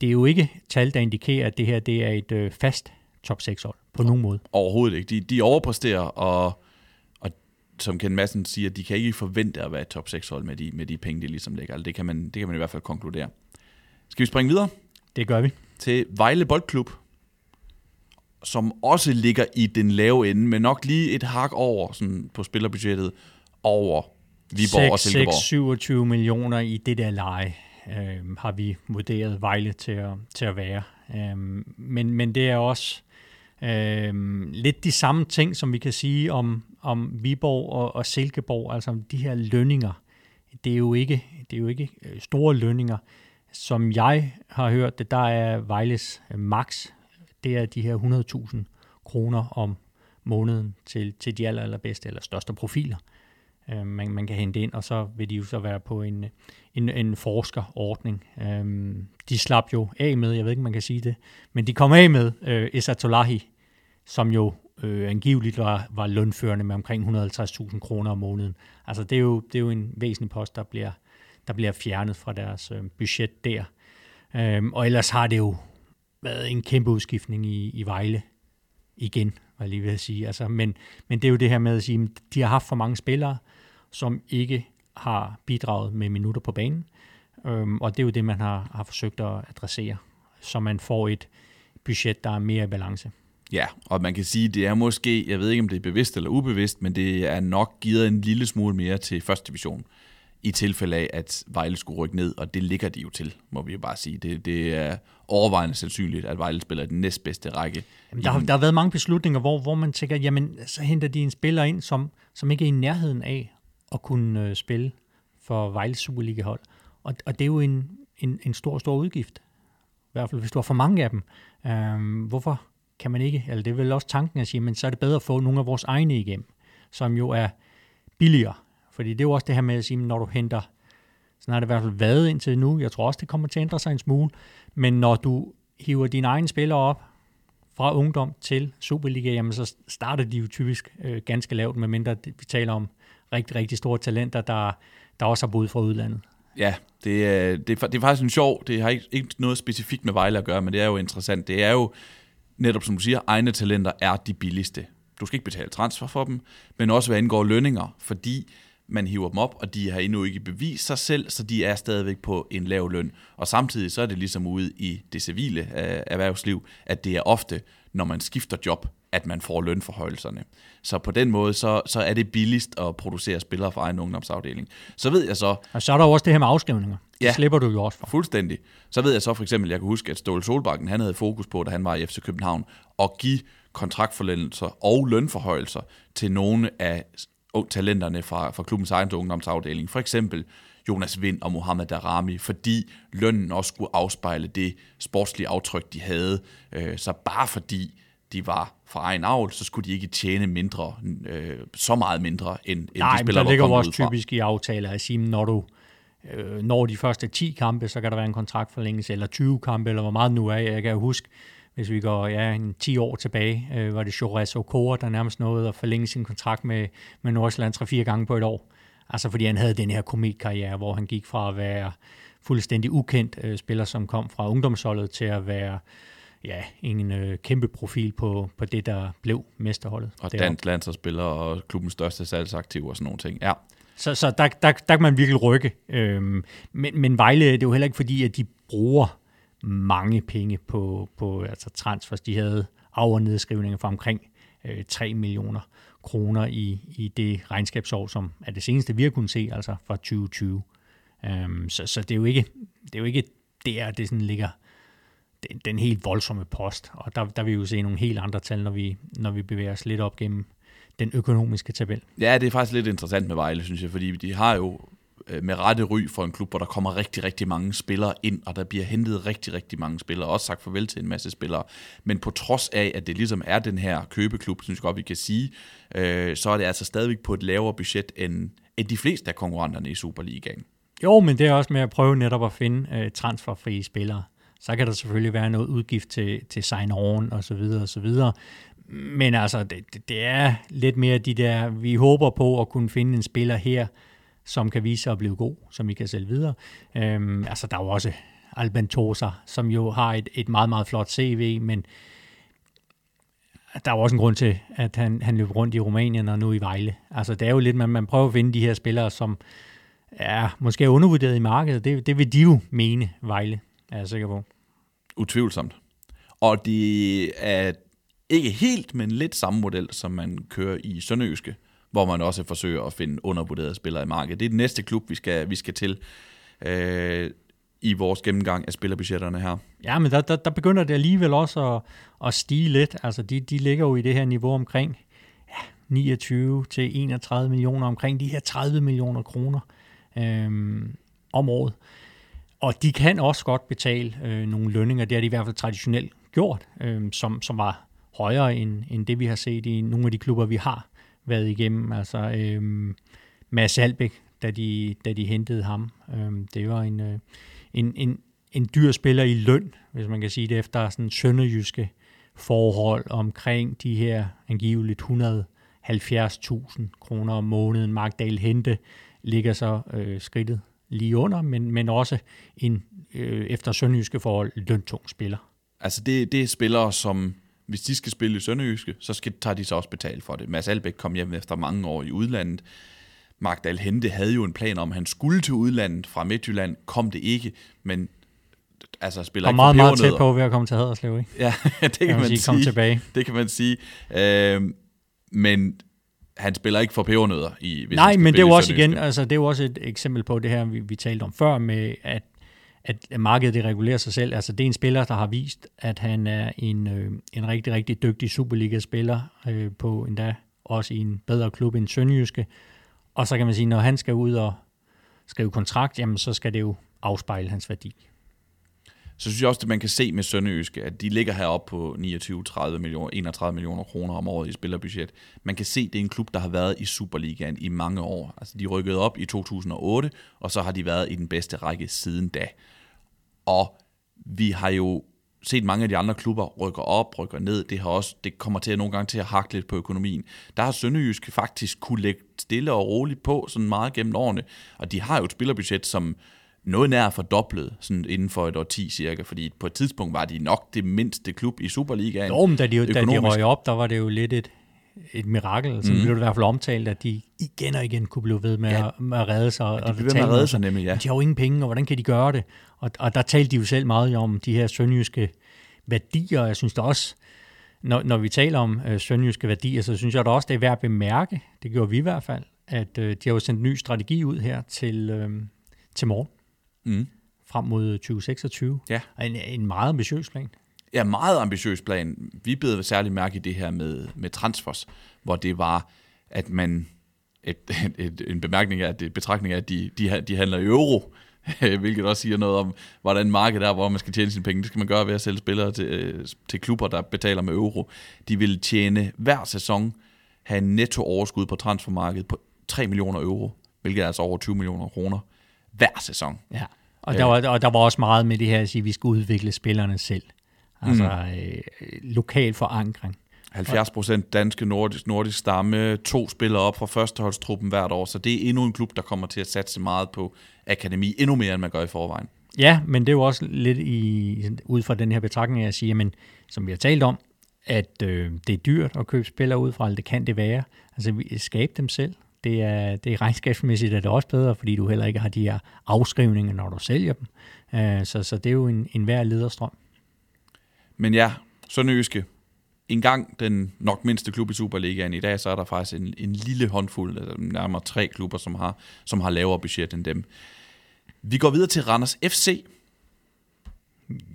Speaker 2: det er jo ikke tal, der indikerer, at det her det er et øh, fast top 6 hold på nogen måde.
Speaker 1: Overhovedet ikke. De, de overpræsterer, og, og som Ken Madsen siger, de kan ikke forvente at være et top 6 hold med de, med de penge, de ligesom lægger. Altså, det, kan man, det kan man i hvert fald konkludere. Skal vi springe videre?
Speaker 2: Det gør vi.
Speaker 1: Til Vejle Boldklub, som også ligger i den lave ende, men nok lige et hak over sådan på spillerbudgettet over Viborg 6, og Silkeborg.
Speaker 2: 27 millioner i det der leje øh, har vi vurderet Vejle til at, til at være. Øh, men, men det er også øh, lidt de samme ting, som vi kan sige om, om Viborg og, og Silkeborg, altså de her lønninger. Det er jo ikke, det er jo ikke øh, store lønninger. Som jeg har hørt det, der er Vejles øh, max, det er de her 100.000 kroner om måneden til, til de aller, allerbedste eller største profiler, øh, man, man kan hente ind, og så vil de jo så være på en, en, en forskerordning. Øh, de slap jo af med, jeg ved ikke, man kan sige det, men de kom af med øh, Esatolahi, som jo øh, angiveligt var, var lønførende med omkring 150.000 kroner om måneden. Altså det er, jo, det er jo en væsentlig post, der bliver, der bliver fjernet fra deres øh, budget der. Øhm, og ellers har det jo været en kæmpe udskiftning i, i Vejle igen, var jeg lige ved at sige. Altså, men, men det er jo det her med at sige, at de har haft for mange spillere, som ikke har bidraget med minutter på banen. Øhm, og det er jo det, man har, har forsøgt at adressere, så man får et budget, der er mere i balance.
Speaker 1: Ja, og man kan sige, det er måske, jeg ved ikke om det er bevidst eller ubevidst, men det er nok givet en lille smule mere til første division i tilfælde af, at Vejle skulle rykke ned, og det ligger de jo til, må vi jo bare sige. Det, det er overvejende sandsynligt, at Vejle spiller den næstbedste række.
Speaker 2: Jamen, der, har, der har været mange beslutninger, hvor, hvor man tænker, jamen, så henter de en spiller ind, som, som ikke er i nærheden af at kunne øh, spille for Vejles Superliga-hold. Og, og det er jo en, en, en stor, stor udgift. I hvert fald, hvis du har for mange af dem. Øhm, hvorfor kan man ikke, eller det er vel også tanken at sige, men så er det bedre at få nogle af vores egne igennem, som jo er billigere fordi det er jo også det her med at sige, når du henter, sådan har det i hvert fald været indtil nu, jeg tror også, det kommer til at ændre sig en smule, men når du hiver dine egne spillere op fra ungdom til Superliga, jamen så starter de jo typisk øh, ganske lavt, medmindre vi taler om rigtig, rigtig store talenter, der, der også har boet fra udlandet.
Speaker 1: Ja, det er, det, er, det er faktisk en sjov, det har ikke, ikke noget specifikt med Vejle at gøre, men det er jo interessant. Det er jo netop, som du siger, egne talenter er de billigste. Du skal ikke betale transfer for dem, men også hvad angår lønninger, fordi man hiver dem op, og de har endnu ikke bevist sig selv, så de er stadigvæk på en lav løn. Og samtidig så er det ligesom ude i det civile øh, erhvervsliv, at det er ofte, når man skifter job, at man får lønforhøjelserne. Så på den måde, så, så er det billigst at producere spillere for egen ungdomsafdeling. Så ved jeg så...
Speaker 2: Og så er der jo også det her med afskrivninger. Det ja. slipper du jo også for.
Speaker 1: Fuldstændig. Så ved jeg så for eksempel, jeg kan huske, at Ståle Solbakken, han havde fokus på, da han var i FC København, at give kontraktforlængelser og lønforhøjelser til nogle af talenterne fra, fra klubbens egen ungdomsafdeling. For eksempel Jonas Vind og Mohamed Darami, fordi lønnen også skulle afspejle det sportslige aftryk, de havde. Øh, så bare fordi de var fra egen avl, så skulle de ikke tjene mindre, øh, så meget mindre, end, end
Speaker 2: Nej,
Speaker 1: de spillere,
Speaker 2: der ligger også typisk i aftaler at sige, når du øh, når de første 10 kampe, så kan der være en kontraktforlængelse, eller 20 kampe, eller hvor meget nu er. Jeg kan jo huske, hvis vi går ja, en 10 år tilbage, øh, var det Jores Okora, der nærmest nåede at forlænge sin kontrakt med, med Nordsjælland 3-4 gange på et år. Altså fordi han havde den her kometkarriere, hvor han gik fra at være fuldstændig ukendt øh, spiller, som kom fra ungdomsholdet, til at være ja, en øh, kæmpe profil på, på det, der blev mesterholdet.
Speaker 1: Og dansk landsholdsspiller og klubbens største salgsaktiv og sådan nogle ting. Ja.
Speaker 2: Så, så der, der, der kan man virkelig rykke. Øhm, men, men Vejle, det er jo heller ikke fordi, at de bruger mange penge på, på altså transfers. De havde af- nedskrivninger for omkring øh, 3 millioner kroner i, i det regnskabsår, som er det seneste, vi har kunnet se, altså fra 2020. Øhm, så, så det er jo ikke, det er jo ikke der, det sådan ligger den, den helt voldsomme post. Og der, der vil vi jo se nogle helt andre tal, når vi, når vi bevæger os lidt op gennem den økonomiske tabel.
Speaker 1: Ja, det er faktisk lidt interessant med Vejle, synes jeg, fordi de har jo Øh, med rette ry for en klub, hvor der kommer rigtig, rigtig mange spillere ind, og der bliver hentet rigtig, rigtig mange spillere, også sagt farvel til en masse spillere. Men på trods af, at det ligesom er den her købeklub, synes jeg godt, vi kan sige, øh, så er det altså stadigvæk på et lavere budget end, end de fleste af konkurrenterne i Superligaen.
Speaker 2: Jo, men det er også med at prøve netop at finde øh, transferfrie spillere. Så kan der selvfølgelig være noget udgift til, til sign-on og så videre og så videre. Men altså, det, det er lidt mere de der, vi håber på at kunne finde en spiller her, som kan vise sig at blive god, som vi kan sælge videre. Øhm, altså, der er jo også Alban Tosa, som jo har et, et meget, meget flot CV, men der er jo også en grund til, at han, han løb rundt i Rumænien og nu i Vejle. Altså, det er jo lidt, man, man prøver at finde de her spillere, som er måske er undervurderet i markedet. Det, det vil de jo mene, Vejle, er jeg sikker på.
Speaker 1: Utvivlsomt. Og det er ikke helt, men lidt samme model, som man kører i Sønderjyske, hvor man også forsøger at finde undervurderede spillere i markedet. Det er den næste klub, vi skal, vi skal til øh, i vores gennemgang af spillerbudgetterne her.
Speaker 2: Ja, men der, der, der begynder det alligevel også at, at stige lidt. Altså, de, de ligger jo i det her niveau omkring ja, 29 til 31 millioner, omkring de her 30 millioner kroner øh, om året. Og de kan også godt betale øh, nogle lønninger, det har de i hvert fald traditionelt gjort, øh, som, som var højere end, end det, vi har set i nogle af de klubber, vi har været igennem. Altså øh, Mads Albeck, da de, da de hentede ham, øh, det var en, øh, en, en, en dyr spiller i løn, hvis man kan sige det, efter sådan sønderjyske forhold omkring de her angiveligt 170.000 kroner om måneden. Mark Dahl Hente ligger så øh, skridtet lige under, men, men også en øh, efter sønderjyske forhold løntung spiller.
Speaker 1: Altså det, det er spillere, som hvis de skal spille i Sønderjyske, så skal, tager de så også betalt for det. Mads Albæk kom hjem efter mange år i udlandet. Mark Dahl Hente havde jo en plan om, at han skulle til udlandet fra Midtjylland. Kom det ikke, men altså spiller
Speaker 2: ikke meget, meget tæt på ved at komme til Haderslev, ikke?
Speaker 1: Ja, det kan, kan man, sige.
Speaker 2: Kom tilbage.
Speaker 1: Det kan man sige. Øh, men han spiller ikke for pebernødder i hvis
Speaker 2: Nej, men det er jo også igen, altså det er jo også et eksempel på det her, vi, vi talte om før, med at, at markedet det regulerer sig selv. Altså det er en spiller, der har vist, at han er en, øh, en rigtig, rigtig dygtig Superliga-spiller øh, på endda også i en bedre klub end Sønderjyske. Og så kan man sige, når han skal ud og skrive kontrakt, jamen så skal det jo afspejle hans værdi
Speaker 1: så synes jeg også, at man kan se med Sønderjyske, at de ligger heroppe på 29-30 millioner, 31 millioner kroner om året i spillerbudget. Man kan se, at det er en klub, der har været i Superligaen i mange år. Altså, de rykkede op i 2008, og så har de været i den bedste række siden da. Og vi har jo set mange af de andre klubber rykker op, rykker ned. Det, har også, det kommer til at nogle gange til at hakke lidt på økonomien. Der har Sønderjyske faktisk kunne lægge stille og roligt på sådan meget gennem årene. Og de har jo et spillerbudget, som noget nær fordoblet sådan inden for et år 10 cirka, fordi på et tidspunkt var de nok det mindste klub i Superligaen.
Speaker 2: Jo, men da de, da de røg op, der var det jo lidt et, et mirakel. Så mm. blev det i hvert fald omtalt, at de igen og igen kunne blive ved med, ja, at, med at redde sig. Ja,
Speaker 1: de blev ved med at redde sig nemlig, ja.
Speaker 2: De har jo ingen penge, og hvordan kan de gøre det? Og, og der talte de jo selv meget om de her sønderjyske værdier. Jeg synes da også, når, når vi taler om øh, sønderjyske værdier, så synes jeg da også, det er værd at bemærke, det gjorde vi i hvert fald, at øh, de har jo sendt en ny strategi ud her til, øh, til morgen
Speaker 1: Mm.
Speaker 2: frem mod 2026.
Speaker 1: Ja.
Speaker 2: Og En, en meget ambitiøs plan.
Speaker 1: Ja, meget ambitiøs plan. Vi blev særligt mærke i det her med, med transfers, hvor det var, at man, et, et, en bemærkning af, det betragtning af, at de, de, de handler i euro, hvilket også siger noget om, hvordan markedet er, hvor man skal tjene sine penge. Det skal man gøre ved at sælge spillere til, øh, til klubber, der betaler med euro. De vil tjene hver sæson, have en netto overskud på transfermarkedet på 3 millioner euro, hvilket er altså over 20 millioner kroner hver sæson.
Speaker 2: Ja. Og, der var, og der var også meget med det her at sige, at vi skal udvikle spillerne selv. Altså mm. øh, lokal forankring.
Speaker 1: 70 procent danske nordisk, nordisk stamme, to spillere op fra førsteholdstruppen hvert år, så det er endnu en klub, der kommer til at satse meget på akademi, endnu mere end man gør i forvejen.
Speaker 2: Ja, men det er jo også lidt i, ud fra den her betragtning, jeg siger, men som vi har talt om, at øh, det er dyrt at købe spillere ud fra, det kan det være. Altså, vi skabe dem selv. Det er, det er regnskabsmæssigt er det også bedre, fordi du heller ikke har de her afskrivninger, når du sælger dem. Øh, så, så det er jo en, en værd lederstrøm.
Speaker 1: Men ja, Sønderjyske, en gang den nok mindste klub i Superligaen. I dag så er der faktisk en, en lille håndfuld, altså nærmere tre klubber, som har, som har lavere budget end dem. Vi går videre til Randers FC.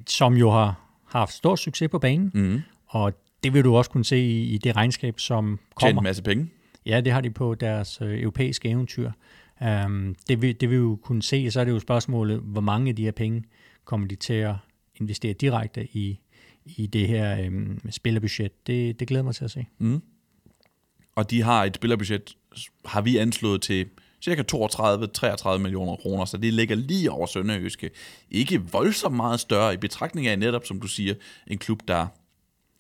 Speaker 2: Som jo har haft stor succes på banen,
Speaker 1: Mm.
Speaker 2: og det vil du også kunne se i, i det regnskab, som
Speaker 1: Tjent
Speaker 2: kommer.
Speaker 1: en masse penge.
Speaker 2: Ja, det har de på deres øh, europæiske eventyr. Um, det, vil, det vil vi jo kunne se, så er det jo spørgsmålet, hvor mange af de her penge kommer de til at investere direkte i, i det her øhm, spillerbudget. Det, det glæder mig til at se.
Speaker 1: Mm. Og de har et spillerbudget, har vi anslået til cirka 32-33 millioner kroner, så det ligger lige over Sønderjyske. Ikke voldsomt meget større i betragtning af netop, som du siger, en klub, der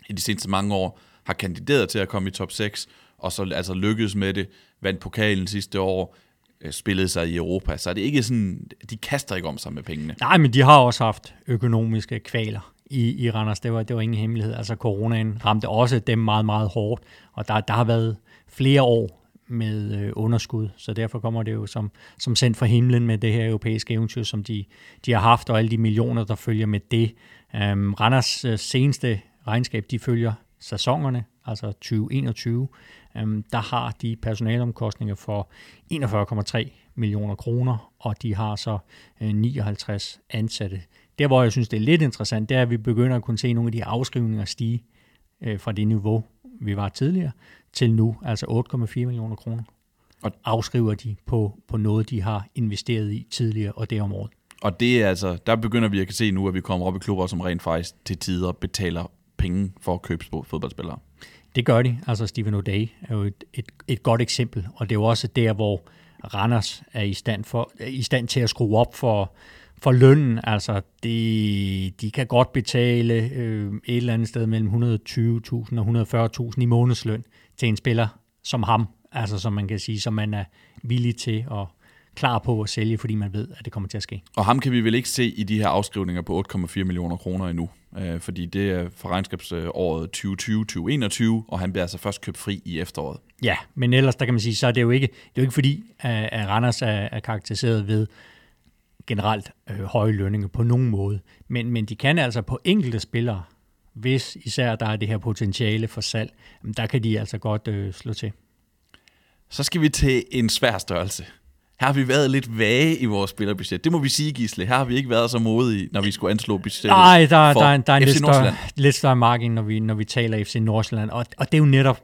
Speaker 1: i de seneste mange år har kandideret til at komme i top 6, og så altså lykkedes med det, vandt pokalen sidste år, øh, spillede sig i Europa. Så er det ikke sådan, de kaster ikke om sig med pengene.
Speaker 2: Nej, men de har også haft økonomiske kvaler i, i Randers. Det var, det var ingen hemmelighed. Altså coronaen ramte også dem meget, meget hårdt, og der, der har været flere år med øh, underskud, så derfor kommer det jo som, som sendt fra himlen med det her europæiske eventyr, som de, de har haft, og alle de millioner, der følger med det. Øhm, Randers øh, seneste regnskab, de følger sæsonerne, altså 2021. øhm, der har de personalomkostninger for 41,3 millioner kroner, og de har så øh, 59 ansatte. Der, hvor jeg synes, det er lidt interessant, det er, at vi begynder at kunne se nogle af de afskrivninger stige øh, fra det niveau, vi var tidligere, til nu, altså 8,4 millioner kroner. Og afskriver de på, på noget, de har investeret i tidligere, og det område.
Speaker 1: Og det er altså, der begynder vi at kan se nu, at vi kommer op i klubber, som rent faktisk til tider betaler penge for at købe fodboldspillere.
Speaker 2: Det gør de. Altså Stephen O'Day er jo et, et, et godt eksempel, og det er jo også der, hvor Randers er i stand, for, er i stand til at skrue op for, for lønnen. Altså, de, de kan godt betale øh, et eller andet sted mellem 120.000 og 140.000 i månedsløn til en spiller som ham. Altså, som man kan sige, som man er villig til at klar på at sælge, fordi man ved, at det kommer til at ske.
Speaker 1: Og ham kan vi vel ikke se i de her afskrivninger på 8,4 millioner kroner endnu, øh, fordi det er for regnskabsåret 2020-2021, og han bliver altså først købt fri i efteråret.
Speaker 2: Ja, men ellers der kan man sige, så er det jo ikke, det er jo ikke fordi, at, Randers er, er karakteriseret ved generelt øh, høje lønninger på nogen måde. Men, men de kan altså på enkelte spillere, hvis især der er det her potentiale for salg, der kan de altså godt øh, slå til.
Speaker 1: Så skal vi til en svær størrelse. Her har vi været lidt vage i vores spillerbudget. Det må vi sige, Gisle. Her har vi ikke været så modige, når vi skulle anslå budgettet
Speaker 2: Nej, der,
Speaker 1: for
Speaker 2: der, er, der er en
Speaker 1: FC
Speaker 2: lidt større, lidt større margin, når vi, når vi taler FC Nordsjælland. Og, og det er jo netop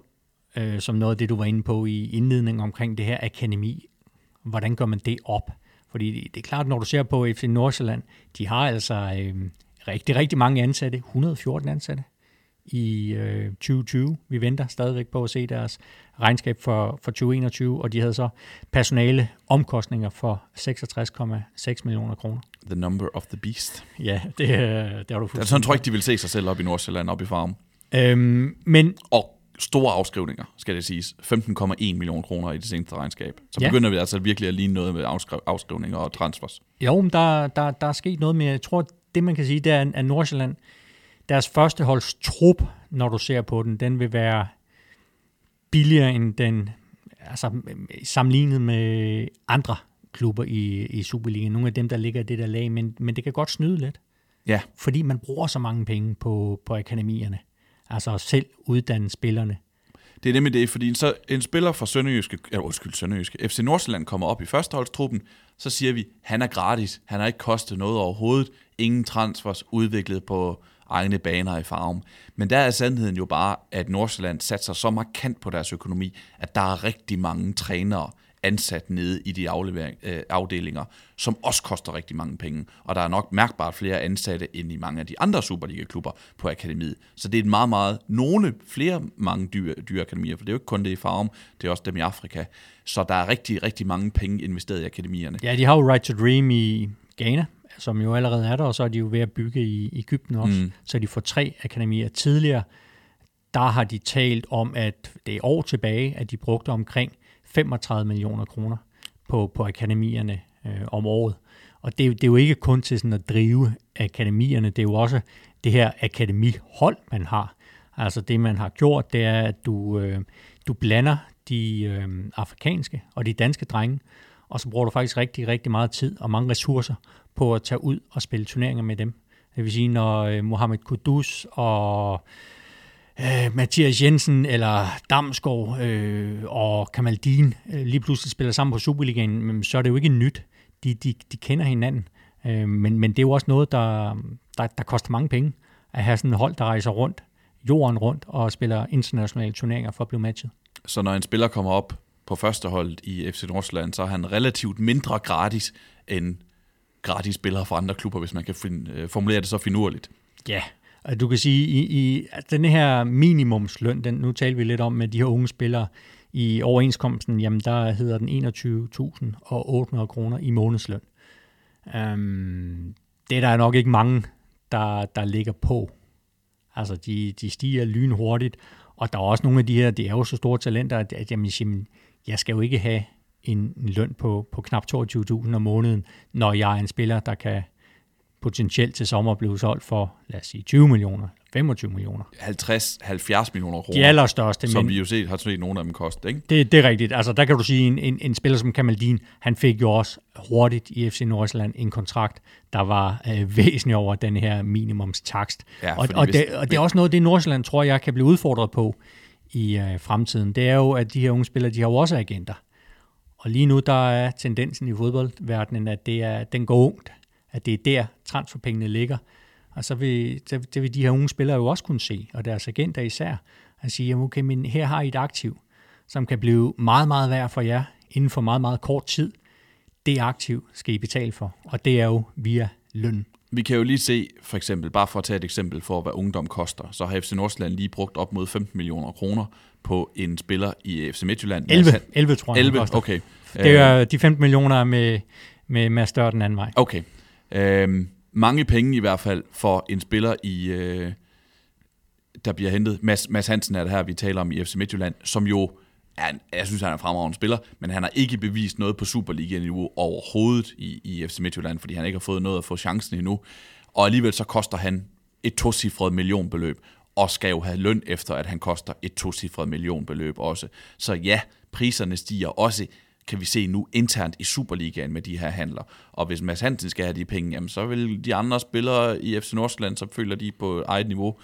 Speaker 2: øh, som noget af det, du var inde på i indledningen omkring det her akademi. Hvordan gør man det op? Fordi det, er klart, når du ser på FC Nordsjælland, de har altså øh, rigtig, rigtig mange ansatte, 114 ansatte i øh, 2020. Vi venter stadigvæk på at se deres regnskab for, for 2021, og de havde så personale omkostninger for 66,6 millioner kroner.
Speaker 1: The number of the beast.
Speaker 2: Ja, det, øh, det har du
Speaker 1: Det er
Speaker 2: fuldstændig
Speaker 1: sådan, tror ikke, de vil se sig selv op i Nordsjælland, op i farm.
Speaker 2: Øhm, men
Speaker 1: Og store afskrivninger, skal det siges. 15,1 millioner kroner i det seneste regnskab. Så
Speaker 2: Ja.
Speaker 1: begynder vi altså virkelig at ligne noget med afskriv- afskrivninger og transfers.
Speaker 2: jo, men der, der, der er sket noget mere. Jeg tror, det man kan sige, det er, at Nordsjælland, deres førsteholds trup, når du ser på den, den vil være billigere end den, altså sammenlignet med andre klubber i, i Superligaen. Nogle af dem, der ligger i det der lag, men, men det kan godt snyde lidt.
Speaker 1: Ja,
Speaker 2: fordi man bruger så mange penge på, på akademierne. Altså selv uddanne spillerne.
Speaker 1: Det er nemlig det, fordi så en spiller fra Sønderjyske, ja, undskyld, Sønderjyske, FC Nordsjælland kommer op i førsteholdstruppen, så siger vi, han er gratis, han har ikke kostet noget overhovedet, ingen transfers udviklet på egne baner i farven. Men der er sandheden jo bare, at Nordsjælland satser så markant på deres økonomi, at der er rigtig mange trænere, ansat nede i de aflevering, øh, afdelinger, som også koster rigtig mange penge. Og der er nok mærkbart flere ansatte end i mange af de andre Superliga-klubber på akademiet. Så det er et meget, meget, nogle flere mange dyre, dyre akademier, for det er jo ikke kun det i Farum, det er også dem i Afrika. Så der er rigtig, rigtig mange penge investeret i akademierne.
Speaker 2: Ja, de har jo Right to Dream i Ghana, som jo allerede er der, og så er de jo ved at bygge i Ægypten også, mm. så de får tre akademier. Tidligere, der har de talt om, at det er år tilbage, at de brugte omkring 35 millioner kroner på, på akademierne øh, om året. Og det, det er jo ikke kun til sådan at drive akademierne, det er jo også det her akademihold, man har. Altså det, man har gjort, det er, at du, øh, du blander de øh, afrikanske og de danske drenge, og så bruger du faktisk rigtig, rigtig meget tid og mange ressourcer på at tage ud og spille turneringer med dem. Det vil sige, når øh, Mohamed Kudus og øh, Mathias Jensen eller Damskov øh, og Kamaldin øh, lige pludselig spiller sammen på Superligaen, så er det jo ikke nyt. De, de, de kender hinanden. Øh, men, men det er jo også noget, der, der, der koster mange penge at have sådan et hold, der rejser rundt, jorden rundt og spiller internationale turneringer for at blive matchet.
Speaker 1: Så når en spiller kommer op på førsteholdet i FC Nordsjælland, så er han relativt mindre gratis end gratis spillere fra andre klubber, hvis man kan finde, øh, formulere det så finurligt.
Speaker 2: Ja, at du kan sige, i, i at den her minimumsløn, den, nu taler vi lidt om med de her unge spillere, i overenskomsten, jamen der hedder den 21.800 kroner i månedsløn. Um, det er der nok ikke mange, der, der ligger på. Altså, de, de stiger lynhurtigt, og der er også nogle af de her, det er jo så store talenter, at, at jamen, jamen, jeg skal jo ikke have en, en løn på, på knap 22.000 om måneden, når jeg er en spiller, der kan potentielt til sommer blive solgt for, lad os sige, 20 millioner, 25 millioner.
Speaker 1: 50-70 millioner kroner.
Speaker 2: De allerstørste.
Speaker 1: Som men, vi jo set, har set nogle af dem kostet, ikke?
Speaker 2: Det, det er rigtigt. Altså, der kan du sige, en, en, en spiller som Kamaldin, han fik jo også hurtigt i FC Nordsjælland en kontrakt, der var øh, væsentligt over den her minimumstakst. Ja, og, og, hvis, det, og det er også noget, det Nordsjælland tror jeg kan blive udfordret på i øh, fremtiden. Det er jo, at de her unge spillere, de har jo også agenter. Og lige nu, der er tendensen i fodboldverdenen, at det er, den går ungt at det er der, transferpengene ligger. Og så vil, det vil de her unge spillere jo også kunne se, og deres agenter især, at sige, okay, men her har I et aktiv, som kan blive meget, meget værd for jer inden for meget, meget kort tid. Det aktiv skal I betale for, og det er jo via løn.
Speaker 1: Vi kan jo lige se, for eksempel, bare for at tage et eksempel for, hvad ungdom koster, så har FC Nordsjælland lige brugt op mod 15 millioner kroner på en spiller i FC Midtjylland.
Speaker 2: 11, 11 tror jeg.
Speaker 1: 11, okay.
Speaker 2: Det er de 15 millioner med, med Mads Dør den anden vej.
Speaker 1: Okay, Øh, mange penge i hvert fald for en spiller i... Øh, der bliver hentet. Mads, Mads Hansen er det her, vi taler om i FC Midtjylland, som jo er, en, jeg synes, han er en fremragende spiller, men han har ikke bevist noget på Superliga-niveau overhovedet i, i FC Midtjylland, fordi han ikke har fået noget at få chancen endnu. Og alligevel så koster han et tocifret millionbeløb, og skal jo have løn efter, at han koster et tocifret millionbeløb også. Så ja, priserne stiger også kan vi se nu internt i Superligaen med de her handler. Og hvis Mads Hansen skal have de penge, jamen, så vil de andre spillere i FC Nordsjælland, så føler de på eget niveau,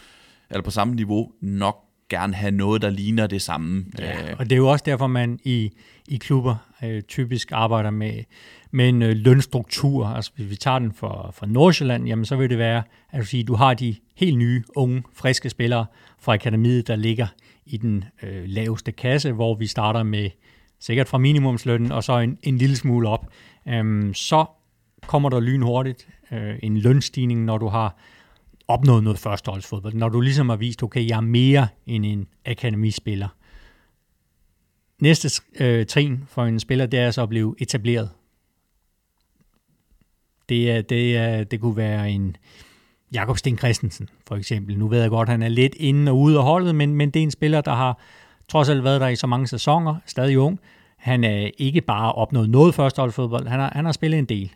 Speaker 1: eller på samme niveau, nok gerne have noget, der ligner det samme.
Speaker 2: Ja, og det er jo også derfor, man i, i klubber øh, typisk arbejder med, med en øh, lønstruktur. Altså hvis vi tager den for, for Nordsjælland, jamen så vil det være, at du, siger, du har de helt nye, unge, friske spillere fra akademiet, der ligger i den øh, laveste kasse, hvor vi starter med sikkert fra minimumslønnen og så en, en lille smule op, øhm, så kommer der lynhurtigt øh, en lønstigning, når du har opnået noget førsteholdsfodbold. Når du ligesom har vist, okay, jeg er mere end en akademispiller. Næste øh, trin for en spiller, det er så at blive etableret. Det, er, det, er, det kunne være en Jakob Sten Christensen, for eksempel. Nu ved jeg godt, at han er lidt inde og ude af holdet, men, men det er en spiller, der har trods alt været der i så mange sæsoner, stadig ung. Han er ikke bare opnået noget førsteholdsfodbold, han har, han har spillet en del.